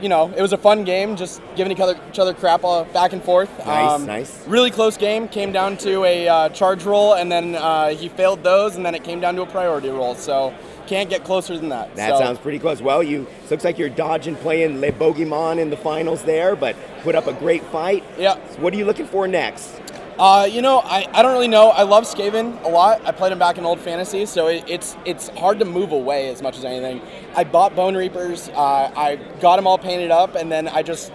you know, it was a fun game, just giving each other, each other crap all back and forth. Nice, nice. Really close game. Came down to a uh, charge roll, and then uh, he failed those, and then it came down to a priority roll. So can't get closer than that. That So- sounds pretty close. Well, you looks like you're dodging playing Le Bogeyman in the finals there, but put up a great fight. Yeah. what are you looking for next? Uh, you know, I, I don't really know. I love Skaven a lot. I played him back in Old Fantasy, so it, it's it's hard to move away as much as anything. I bought Bonereapers. Uh, I got them all painted up, and then I just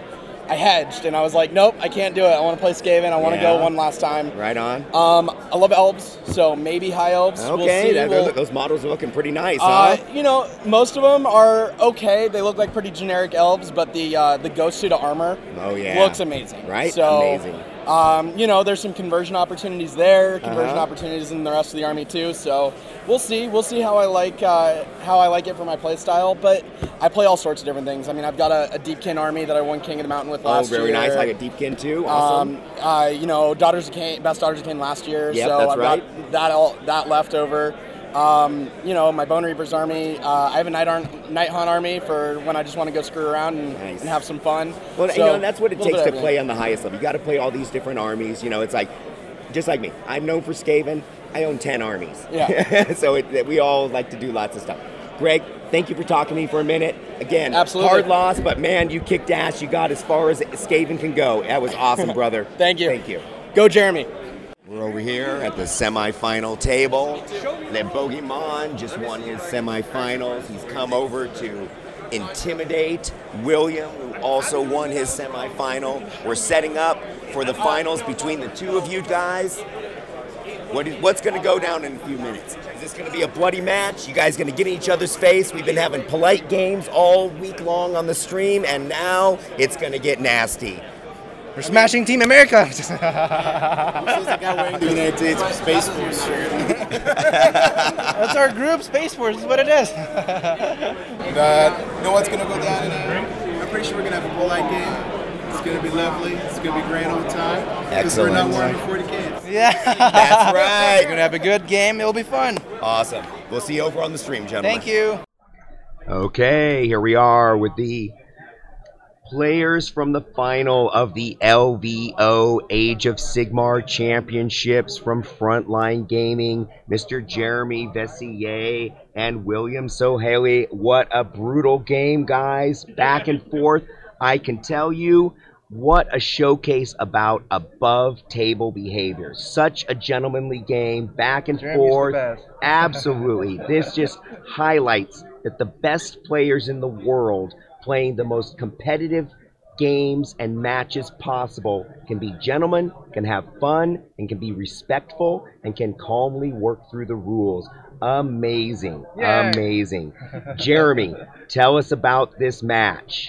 I hedged, and I was like, nope, I can't do it. I want to play Skaven. I want to Yeah. go one last time. Right on. Um, I love elves, so maybe high elves. We'll Okay, see. that- We'll- those models are looking pretty nice, uh, huh? you know, most of them are okay. They look like pretty generic elves, but the uh, the ghost suit of armor Oh yeah, looks amazing. Right, So, amazing. Um, you know, there's some conversion opportunities there, conversion Uh-huh. opportunities in the rest of the army too. So we'll see. We'll see how I like uh, how I like it for my play style. But I play all sorts of different things. I mean, I've got a, a deepkin army that I won King of the Mountain with last year. Oh, very year. nice, like a Deepkin too. Awesome. Um, uh, you know, Daughters of Khaine, best Daughters of Khaine last year. Yep, so that's I've right. got that all that left over. Um, you know, my Bonereapers army. Uh, I have a Night, Ar- Nighthaunt army for when I just want to go screw around and, and have some fun. Well, So, you know, that's what it takes to play on the highest level. You got to play all these different armies. You know, it's like, just like me. I'm known for Skaven. I own 10 armies. Yeah. so it, we all like to do lots of stuff. Greg, thank you for talking to me for a minute. Again, Absolutely. hard loss, but man, you kicked ass. You got as far as Skaven can go. That was awesome, brother. Thank you. Thank you. Go, Jeremy. We're over here at the semifinal table. Le Bogeyman just won his semifinals. He's come over to intimidate William, who also won his semifinal. We're setting up for the finals between the two of you guys. What is, what's going to go down in a few minutes? Is this going to be a bloody match? You guys going to get in each other's face? We've been having polite games all week long on the stream, and now it's going to get nasty. We're smashing Team America. the United States Space Force shirt. That's our group, Space Force, is what it is. And, uh, you know what's going to go down in here? I'm pretty sure we're going to have a polite game. It's going to be lovely. It's going to be grand old time. Because we're not Excellent. wearing 40 kids. Yeah. That's right. We're going to have a good game. It'll be fun. Awesome. We'll see you over on the stream, gentlemen. Thank you. Okay, here we are with the players from the final of the LVO Age of Sigmar Championships from Frontline Gaming, Mr. Jeremy Veysseire and William Sohaley. What a brutal game, guys. Back and forth. I can tell you what a showcase about above table behavior. Such a gentlemanly game, back and Jeremy's forth. Absolutely. This just highlights that the best players in the world playing the most competitive games and matches possible can be gentlemen, can have fun, and can be respectful, and can calmly work through the rules. Amazing. Yay. Amazing. Jeremy, tell us about this match.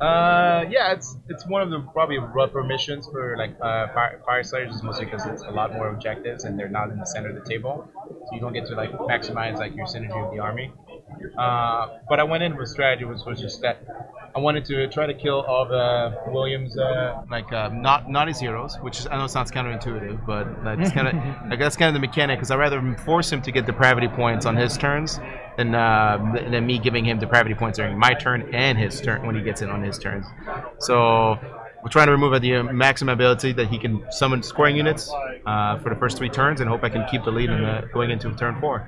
Uh, yeah, it's it's one of the probably rougher missions for like uh, fire, just mostly because it's a lot more objectives and they're not in the center of the table, so you don't get to like maximize like your synergy with the army. Uh, but I went in with strategy, which was just that I wanted to try to kill all the Williams uh, like uh, not not his heroes, which is, I know sounds counterintuitive, but that's kind of like that's kind of the mechanic because I rather force him to get depravity points on his turns than uh, than me giving him depravity points during my turn and his turn when he gets in on his turns. So we're trying to remove at the uh, maximum ability that he can summon scoring units uh, for the first three turns and hope I can keep the lead in the, going into turn four.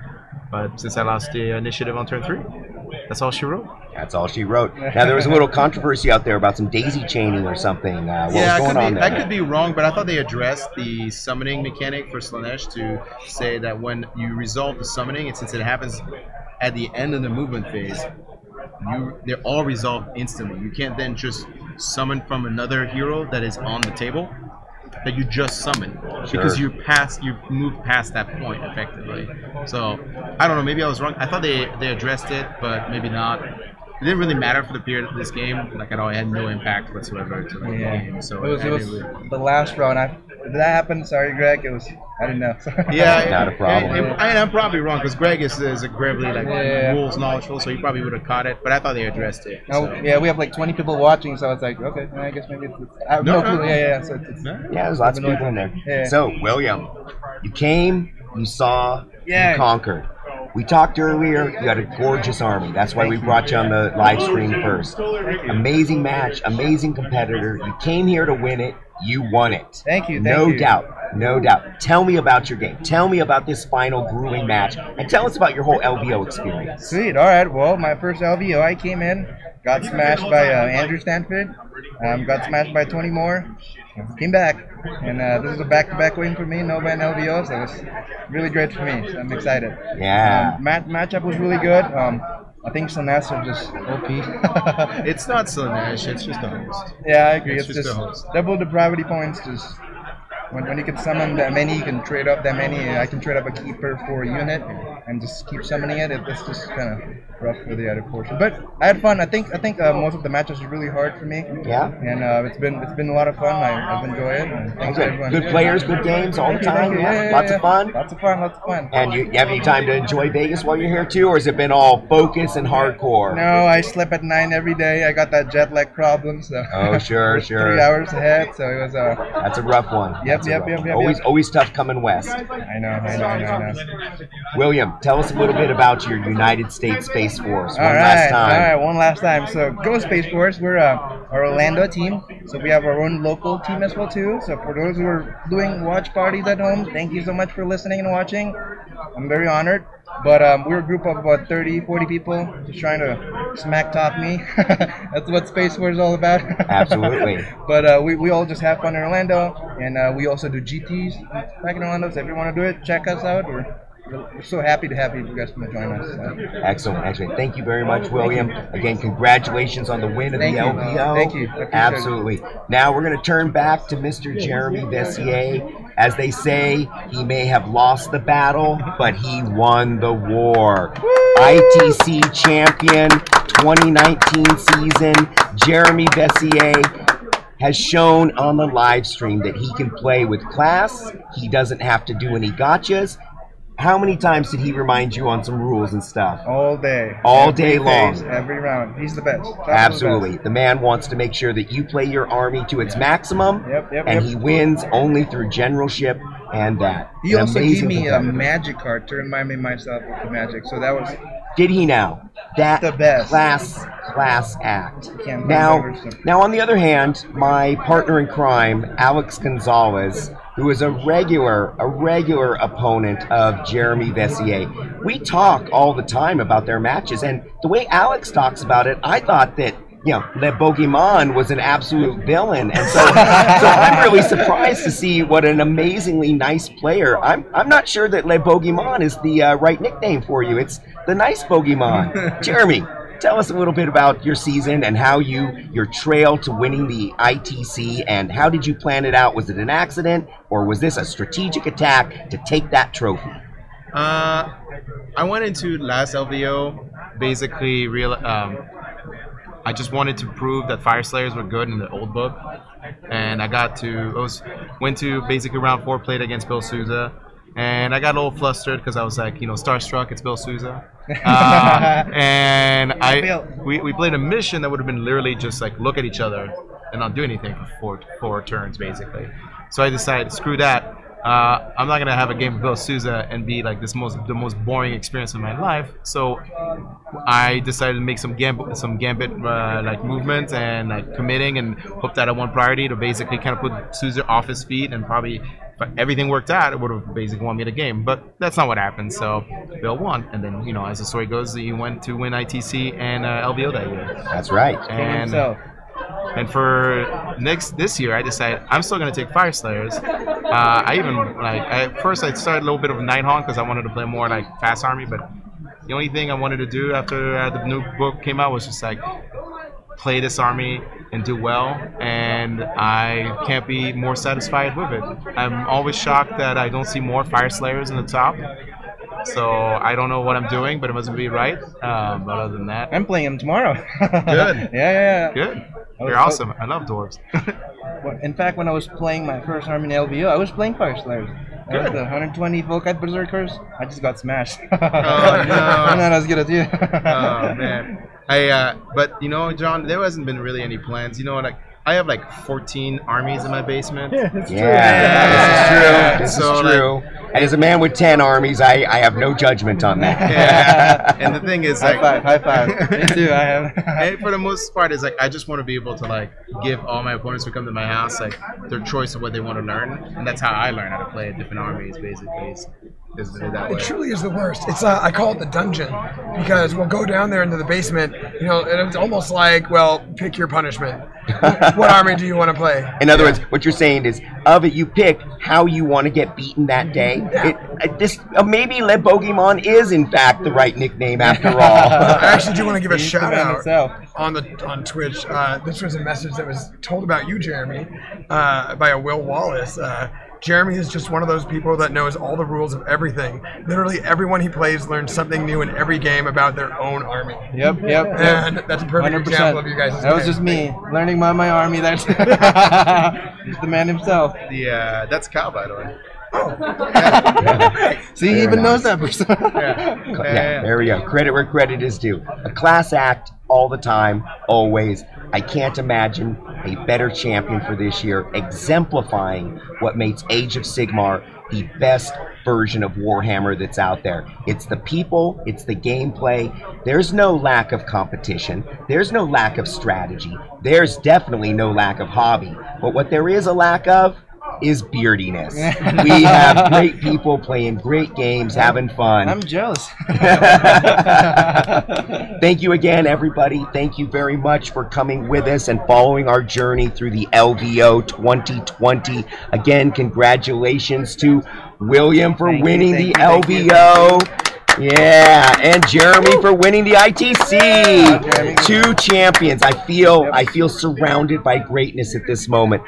But since I lost the initiative on turn three, that's all she wrote. That's all she wrote. Now there was a little controversy out there about some daisy chaining or something. Uh, what yeah, was I going could, on be, there? I could be wrong, but I thought they addressed the summoning mechanic for Slaanesh to say that when you resolve the summoning, and since it happens at the end of the movement phase, you they're all resolved instantly. You can't then just summon from another hero that is on the table that you just summoned because Sure. you passed you moved past that point effectively. So I don't know, maybe I was wrong. I thought they they addressed it, but maybe not. It didn't really matter for the period of this game. Like at all, it had no impact whatsoever to like, Yeah. the game. So it was, it was really- the last round. I, did that happen? Sorry, Greg. It was. I didn't know. Yeah, And, and- and I'm probably wrong because Greg is, is incredibly like Yeah. rules knowledgeable, so he probably would have caught it. But I thought they addressed it. Oh, yeah, we have like 20 people watching, so it's like, okay, I guess maybe it's. it's I no, No, no, Yeah, yeah. So it's, it's, Yeah, there's lots of people in there. Yeah. So, William, you came, you saw, Yeah. you conquered. We talked earlier. You had a gorgeous army. That's why we brought you on the live stream first. Amazing match, amazing competitor. You came here to win it. You won it. Thank you. Thank no you. doubt. No doubt. Tell me about your game. Tell me about this final grueling match, and tell us about your whole LVO experience. Sweet. All right. Well, my first LVO, I came in, got smashed by uh, Andrew Stanford, um, got smashed by Tony Moore, came back, and uh, this is a back-to-back win for me. No ban LVO, so it's really great for me. So I'm excited. Yeah. Um, mat- matchup was really good. Um, I think Slaanesh are just OP. It's not Slaanesh, it's just a host. Yeah, I agree. It's It's, just just, a host. double depravity points. Just when, when you can summon that many, you can trade up that many. I can trade up a keeper for a unit and just keep summoning it. it it's just kind of rough for the other portion. But I had fun. I think I think uh, most of the matches were really hard for me. Yeah. And uh, it's been it's been a lot of fun. I, I've enjoyed it. And thanks Good. everyone. Good players, good games all the Thank you, thank time. Yeah, Yeah, yeah, lots of fun. Lots of fun. Lots of fun. And you, you have any time to enjoy Vegas while you're here too, or has it been all focus and hardcore? No, I slept at nine every day. I got that jet lag problem, so Oh, sure, sure. Three hours ahead, so it was uh, That's a rough one. Yep, That's yep, yep, yep, Always, yep. always tough coming west. I know, I know, I know, I know. William, tell us a little bit about your United States Space Force. One All right, last time. all right, one last time. So, Go Space Force, we're uh, our Orlando team. So we have our own local team as well too. So for those who are doing watch parties at home, thank you so much for listening and watching. I'm very honored. But um, we're a group of about 30, 40 people just trying to smack talk me. That's what Space Force is all about. Absolutely. but uh, we, we all just have fun in Orlando, and uh, we also do GTs back in Orlando. So if you want to do it, check us out. We're, we're so happy to have you guys come join us. So. Excellent, excellent. Thank you very much, William. Again, congratulations on the win of Thank the you. LVO. Thank you. Appreciate it. Absolutely. Now we're going to turn back to Mr. Jeremy Veysseire. As they say, he may have lost the battle, but he won the war. ITC champion 2019 season, Jeremy Veysseire has shown on the live stream that he can play with class. He doesn't have to do any gotchas. How many times did he remind you on some rules and stuff? All day. All Every day long. phase, every round. He's the best. Top of the Absolutely. best. The man wants to make sure that you play your army to its maximum, Yep, yep, and yep. he wins only through generalship and that. He An also gave me a magic card to remind me myself of the magic. So that was Did he now? That The best. class class act. Now, now on the other hand, my partner in crime, Alex Gonzalez, who is a regular a regular opponent of Jeremy Veysseire. We talk all the time about their matches, and the way Alex talks about it, I thought that. You know, Le Boogeyman was an absolute villain, and so, so I'm really surprised to see what an amazingly nice player. I'm, I'm not sure that Le Boogeyman is the uh, right nickname for you. It's the nice Boogeyman. Jeremy, tell us a little bit about your season and how you your trail to winning the ITC and how did you plan it out? Was it an accident or was this a strategic attack to take that trophy? Uh, I went into last LVO basically real. Um, I just wanted to prove that Fyreslayers were good in the old book, and I got to I was went to basically round four, played against Bill Souza, and I got a little flustered because I was like, you know, starstruck. It's Bill Souza, uh, and I we, we played a mission that would have been literally just like look at each other and not do anything for four four turns basically. So I decided, screw that. Uh, I'm not gonna have a game with Bill Souza and be like this most the most boring experience of my life. So I decided to make some gambit some gambit uh, like movements and like committing and hope that I won priority to basically kind of put Souza off his feet and probably if everything worked out it would have basically won me the game. But that's not what happened. So Bill won, and then you know as the story goes, he went to win ITC and uh, LVO that year. That's right. And himself. And for next this year, I decided I'm still gonna take Fyreslayers. Uh, I even like at first I started a little bit of Nighthaunt because I wanted to play more like fast army, but the only thing I wanted to do after uh, the new book came out was just like play this army and do well, and I can't be more satisfied with it. I'm always shocked that I don't see more Fyreslayers in the top. So I don't know what I'm doing, but it must be right. Um, but other than that, I'm playing him tomorrow. Good. yeah, yeah, yeah. Good. You're awesome. I love dwarves. Well, In fact, when I was playing my first army in LVO, I was playing Fyreslayers. I was Good. the 120 Vulkite Berzerkers. I just got smashed. Oh, no. I'm not as good as you. oh man. I uh, but you know, John, there hasn't been really any plans. You know, like I have like 14 armies in my basement. Yeah, that's Yeah, this is true. This so is like, true. As a man with ten armies, I, I have no judgment on that. yeah. And the thing is, like, High five, high five. Me too, I have. and for the most part, is like I just want to be able to like give all my opponents who come to my house like their choice of what they want to learn, and that's how I learn how to play different armies. Basically, is, is that way. It truly is the worst. It's uh, I call it the dungeon because we'll go down there into the basement, you know, and it's almost like, well, pick your punishment. what army do you want to play? In other words, what you're saying is, of it, you pick how you want to get beaten that day. It, uh, this uh, maybe Le Bogeyman is in fact the right nickname after all. I actually do want to give a shout out himself. on the on Twitch. Uh, this was a message that was told about you, Jeremy, uh, by a Will Wallace. Jeremy is just one of those people that knows all the rules of everything. Literally, everyone he plays learns something new in every game about their own army. Yep, yep. And that's a perfect 100%. example of you guys. That was just me learning my my army. That's he's the man himself. The uh, that's Cal, by the way. See, he Very even knows that person. yeah yeah, there we go. Credit where credit is due. A class act all the time, always. I can't imagine a better champion for this year, exemplifying what makes Age of Sigmar the best version of Warhammer that's out there. It's the people, it's the gameplay. There's no lack of competition, there's no lack of strategy, there's definitely no lack of hobby. But what there is a lack of is beardiness. we have great people playing great games, having fun. I'm jealous. Thank you again, everybody. Thank you very much for coming with us and following our journey through the LVO 2020. Again, congratulations to William for Thank winning thank the you, LVO. Yeah, and Jeremy for winning the ITC. Two champions. I feel I feel surrounded by greatness at this moment.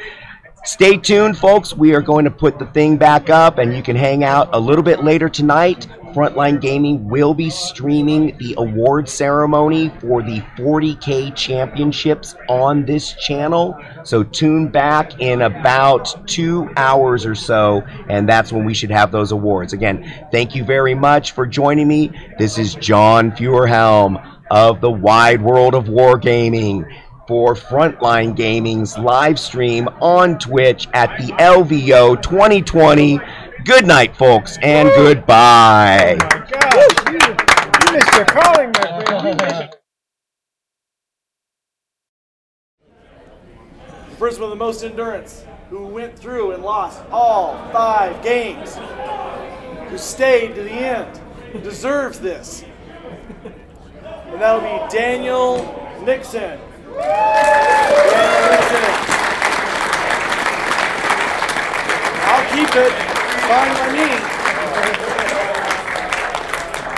Stay tuned, folks. We are going to put the thing back up, and you can hang out a little bit later tonight. Frontline Gaming will be streaming the award ceremony for the 40K championships on this channel. So tune back in about two hours or so, and that's when we should have those awards. Again, thank you very much for joining me. This is John Feuerhelm of the wide world of wargaming for Frontline Gaming's live stream on Twitch at the LVO 2020. Good night, folks, and goodbye. Oh you missed your calling, my friend. You missed- The with the most endurance, who went through and lost all five games, who stayed to the end, deserves this. And that'll be Daniel Nixon. I'll keep it. Fine by me.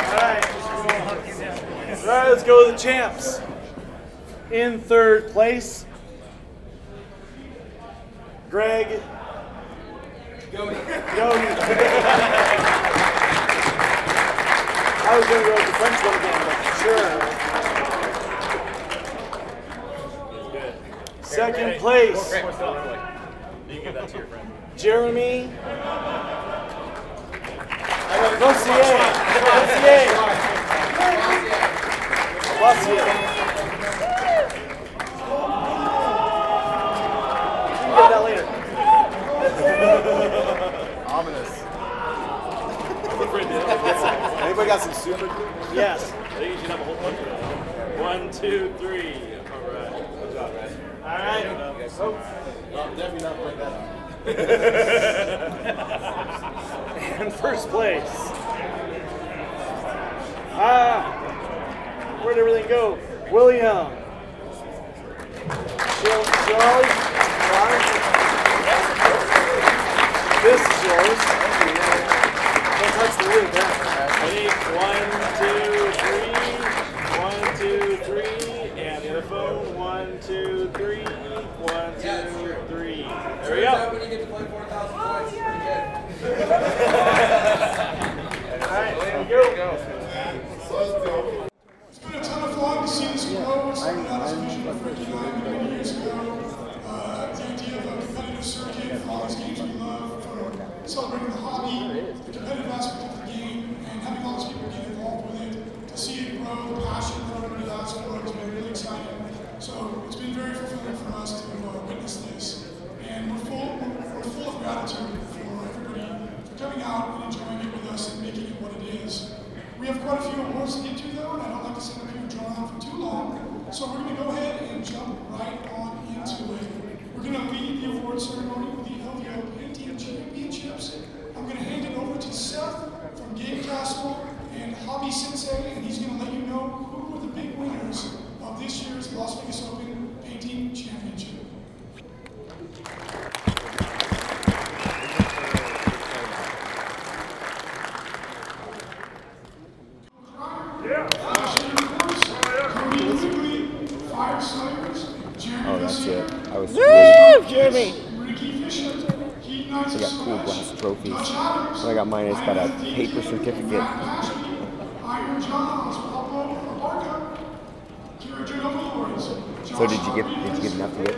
All right. All right, let's go to the champs. In third place, Greg Gody. I was going to go with the French one again, but sure. Second place, You can give that to your friend. Jeremy Rossier. Rossier. Rossier. You can get that later. Ominous. Anybody got some super glue? Yes. I think you should have a whole bunch of them. One, two, three. All right. Good job, guys. All right. Oh. No, definitely not playing that and first place. Ah, where'd everything go? William. This is yours. Don't touch the? Ready? One, two, three. One, two, three. And the other phone. One, two, three. One, two, three. There we go. When you get to play 4,000 points, Alright, there we go. It's been a ton of fun to see this grow. It's something that was mentioned for 59 million years ago. Uh, the idea of a competitive circuit for all these games we love, for celebrating the hobby, the competitive aspect of the game, and having all these people get involved with it. out and enjoying it with us and making it what it is. We have quite a few awards to get to, though, and I don't like to sit up here and draw on for too long. So we're going to go ahead and jump right on into it. We're going to lead the award ceremony with the LVO Pantheon Championships. I'm going to hand it over to Seth from Game Castle and Hobby Sensei, and he's going to let you know who were the big winners of this year's Las Vegas Open I got a paper certificate. So did you get did you get enough?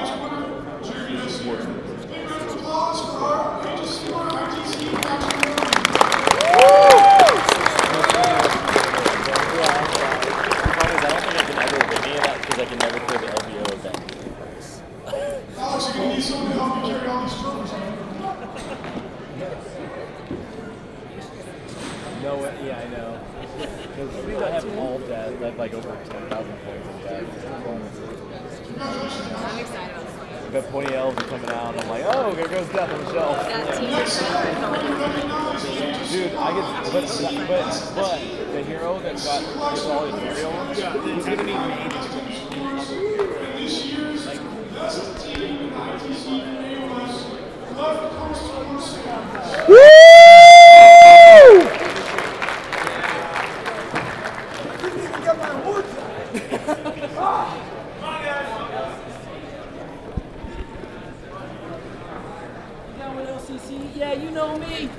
Because I can never play the LVO event. Alex, you're gonna need someone to help you carry all these trophies. No, way- yeah, I know. Because I have all that. I have like over 10,000 points in that. I'm excited about this one. I've got 20 elves are coming out, and I'm like, oh, there goes Death on the shelf. Dude, I get, but, but, but the hero that got gets all his material, he's gonna need mage. Down with LCC? Yeah, you know me.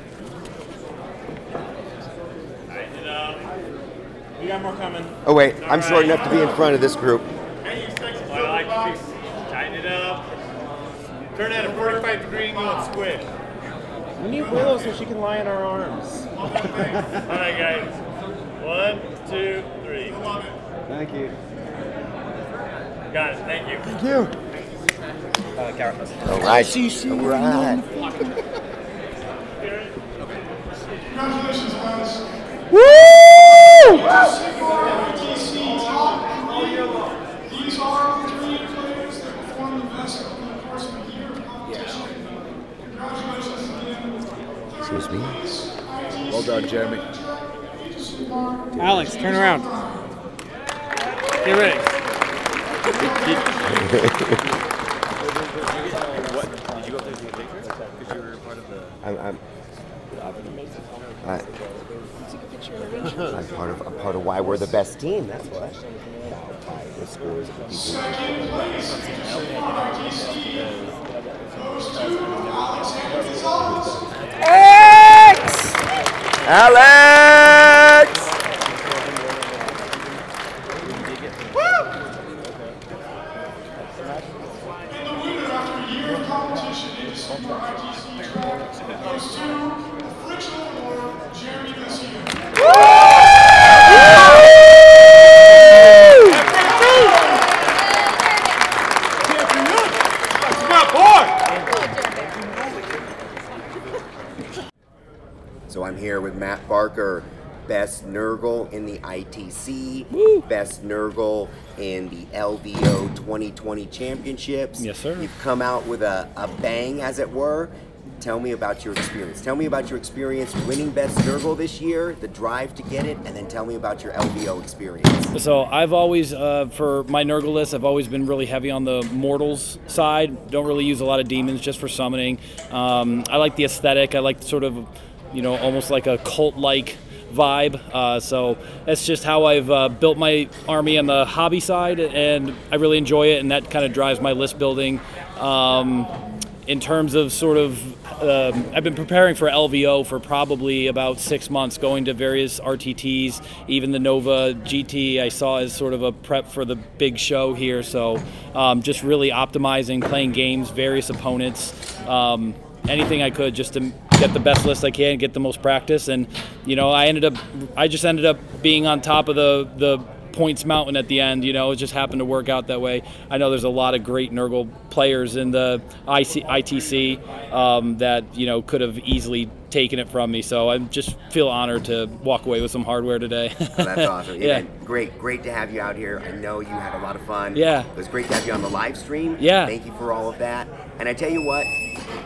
We got more coming. Oh wait, I'm short enough to be in front of this group. I like to see. Tighten it up. Turn at a 45 degree and go with squid. We need Willow so she can lie in our arms. All right, guys. One, two, three. Thank you. Got it. Thank you. Thank you. Uh, carrot All right. All right. Congratulations, guys. Woo! These are the three players that performed the best over the course of a year of competition. Congratulations again. Excuse me. Well done, Jeremy. Alex, turn around. Get ready. what? Did you go through the pictures? Because you were part of the. I'm, I'm, I, I'm part of I'm part of why we're the best team. That's what. The scores of the people. Alex! Alex! Best Nurgle in the ITC, best Nurgle in the LVO 2020 championships. Yes, sir. You've come out with a, a bang, as it were. Tell me about your experience. Tell me about your experience winning best Nurgle this year, the drive to get it, and then tell me about your LVO experience. So I've always, uh, for my Nurgle list, I've always been really heavy on the mortals side. Don't really use a lot of demons, just for summoning. Um, I like the aesthetic. I like sort of, you know, almost like a cult-like vibe. Uh, so that's just how I've uh, built my army on the hobby side, and I really enjoy it, and that kind of drives my list building. Um, in terms of sort of, um, I've been preparing for LVO for probably about six months, going to various RTTs, even the Nova GT I saw as sort of a prep for the big show here. So um, just really optimizing, playing games, various opponents, um, anything I could just to get the best list I can, get the most practice. And, you know, I ended up, I just ended up being on top of the, the points mountain at the end. You know, it just happened to work out that way. I know there's a lot of great Nurgle players in the IC, ITC um, that you know could have easily taken it from me. So I just feel honored to walk away with some hardware today. Well, that's awesome. yeah. Yeah, great, great to have you out here. I know you had a lot of fun. Yeah. It was great to have you on the live stream. Yeah. Thank you for all of that. And I tell you what,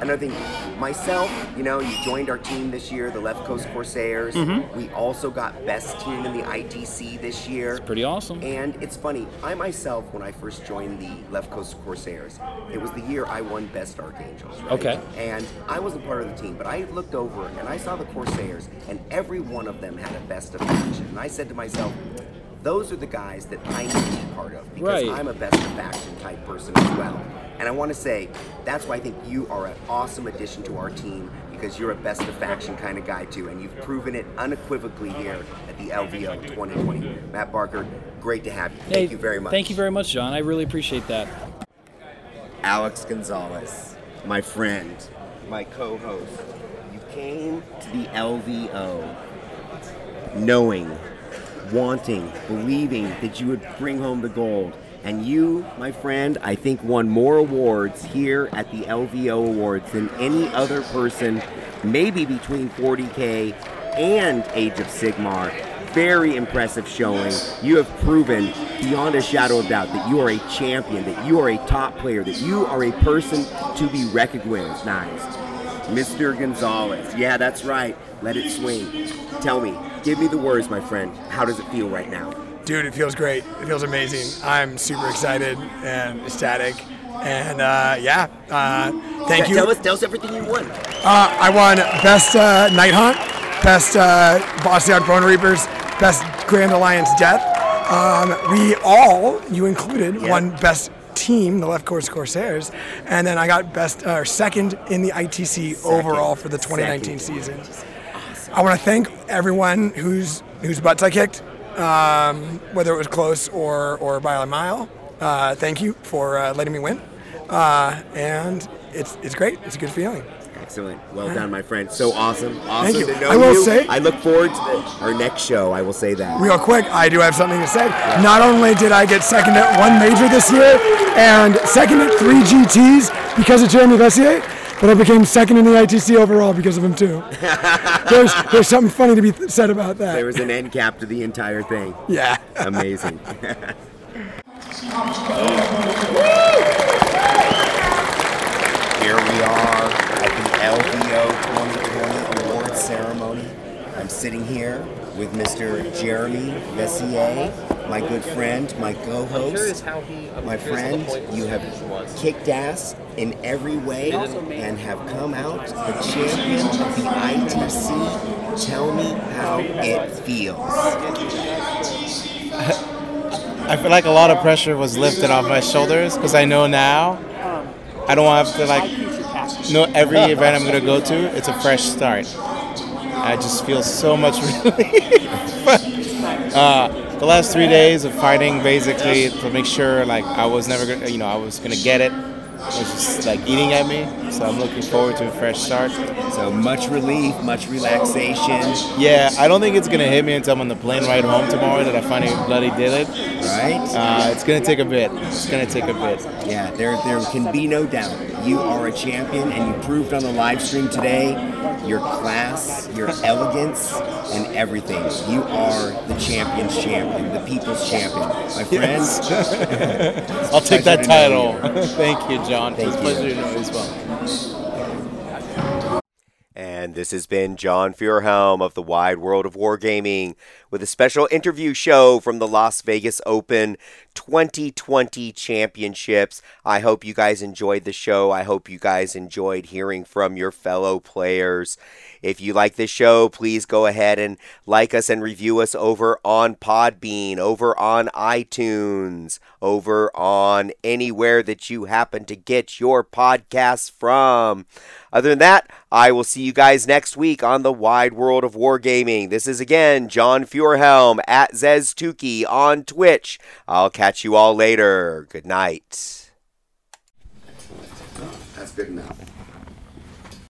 another thing, myself, you know, you joined our team this year, the Left Coast Corsairs. Mhm. We also got best team in the ITC this year. It's pretty awesome. And it's funny, I myself, when I first joined the Left Coast Corsairs, it was the year I won Best Archangels. Right? Okay. And I wasn't part of the team, but I looked over and I saw the Corsairs, and every one of them had a best of faction. And I said to myself, those are the guys that I need to be part of because Right. I'm a best of faction type person as well. And I want to say that's why I think you are an awesome addition to our team because you're a best of faction kind of guy too, and you've proven it unequivocally here at the LVO 2020. Matt Barker, great to have you. Thank Hey, you very much. Thank you very much, John. I really appreciate that. Alex Gonzalez, my friend, my co host. You came to the LVO knowing, wanting, believing that you would bring home the gold. And you, my friend, I think won more awards here at the LVO Awards than any other person, maybe between 40K and Age of Sigmar. Very impressive showing. You have proven beyond a shadow of doubt that you are a champion, that you are a top player, that you are a person to be recognized. Mr. Gonzalez. Yeah, that's right. Let it swing. Tell me, give me the words, my friend. How does it feel right now? Dude, it feels great. It feels amazing. I'm super excited and ecstatic. And uh, yeah, uh, thank Yeah, you. Tell us, tell us everything you won. Uh, I won Best uh, Nighthaunt, Best uh, Ossiarch Bonereapers, Best Grand Alliance Death. Um, we all, you included, won Best Team, the Left Coast Corsairs, and then I got Best uh, second in the ITC overall for the 2019 season. I want to thank everyone whose whose butts I kicked, um, whether it was close or or by a mile. Uh, thank you for uh, letting me win, uh, and it's it's great. It's a good feeling. Excellent. Well done, my friend. So awesome. Awesome Thank you. to know I will you. say- I look forward to the, our next show. I will say that. Real quick, I do have something to say. Not only did I get second at one major this year and second at three GTs because of Jeremy Veysseire, but I became second in the ITC overall because of him too. there's there's something funny to be th- said about that. There was an end cap to the entire thing. Yeah. Amazing. Here we are at the LVO 2020 Awards ceremony. I'm sitting here with Mr. Jeremy Veysseire, my good friend, my co-host. My friend, you have kicked ass in every way and have come out the champion of the ITC. Tell me how it feels. I feel like a lot of pressure was lifted off my shoulders because I know now I don't have to like know every event I'm gonna go to. It's a fresh start. I just feel so much relief. uh, the last three days of fighting basically to make sure like I was never gonna, you know, I was gonna get it. It was just like eating at me. So I'm looking forward to a fresh start. So much relief, much relaxation. Yeah, I don't think it's gonna hit me until I'm on the plane ride home tomorrow that I finally bloody did it. Right. Uh, it's gonna take a bit. It's gonna take a bit. Yeah, there there can be no doubt. You are a champion, and you proved on the live stream today your class, your elegance, and everything. You are the champion's champion, the people's champion, my friends. Yes. I'll take that title. Thank you, John. Thank it's a you. pleasure to know you as well. And this has been John Feuerhelm of the Wide World of Wargaming with a special interview show from the Las Vegas Open 2020 Championships. I hope you guys enjoyed the show. I hope you guys enjoyed hearing from your fellow players. If you like this show, please go ahead and like us and review us over on Podbean, over on iTunes, over on anywhere that you happen to get your podcasts from. Other than that, I will see you guys next week on the wide world of wargaming. This is again John Feuerhelm at Zeztuki on Twitch. I'll catch you all later. Good night. That's good enough.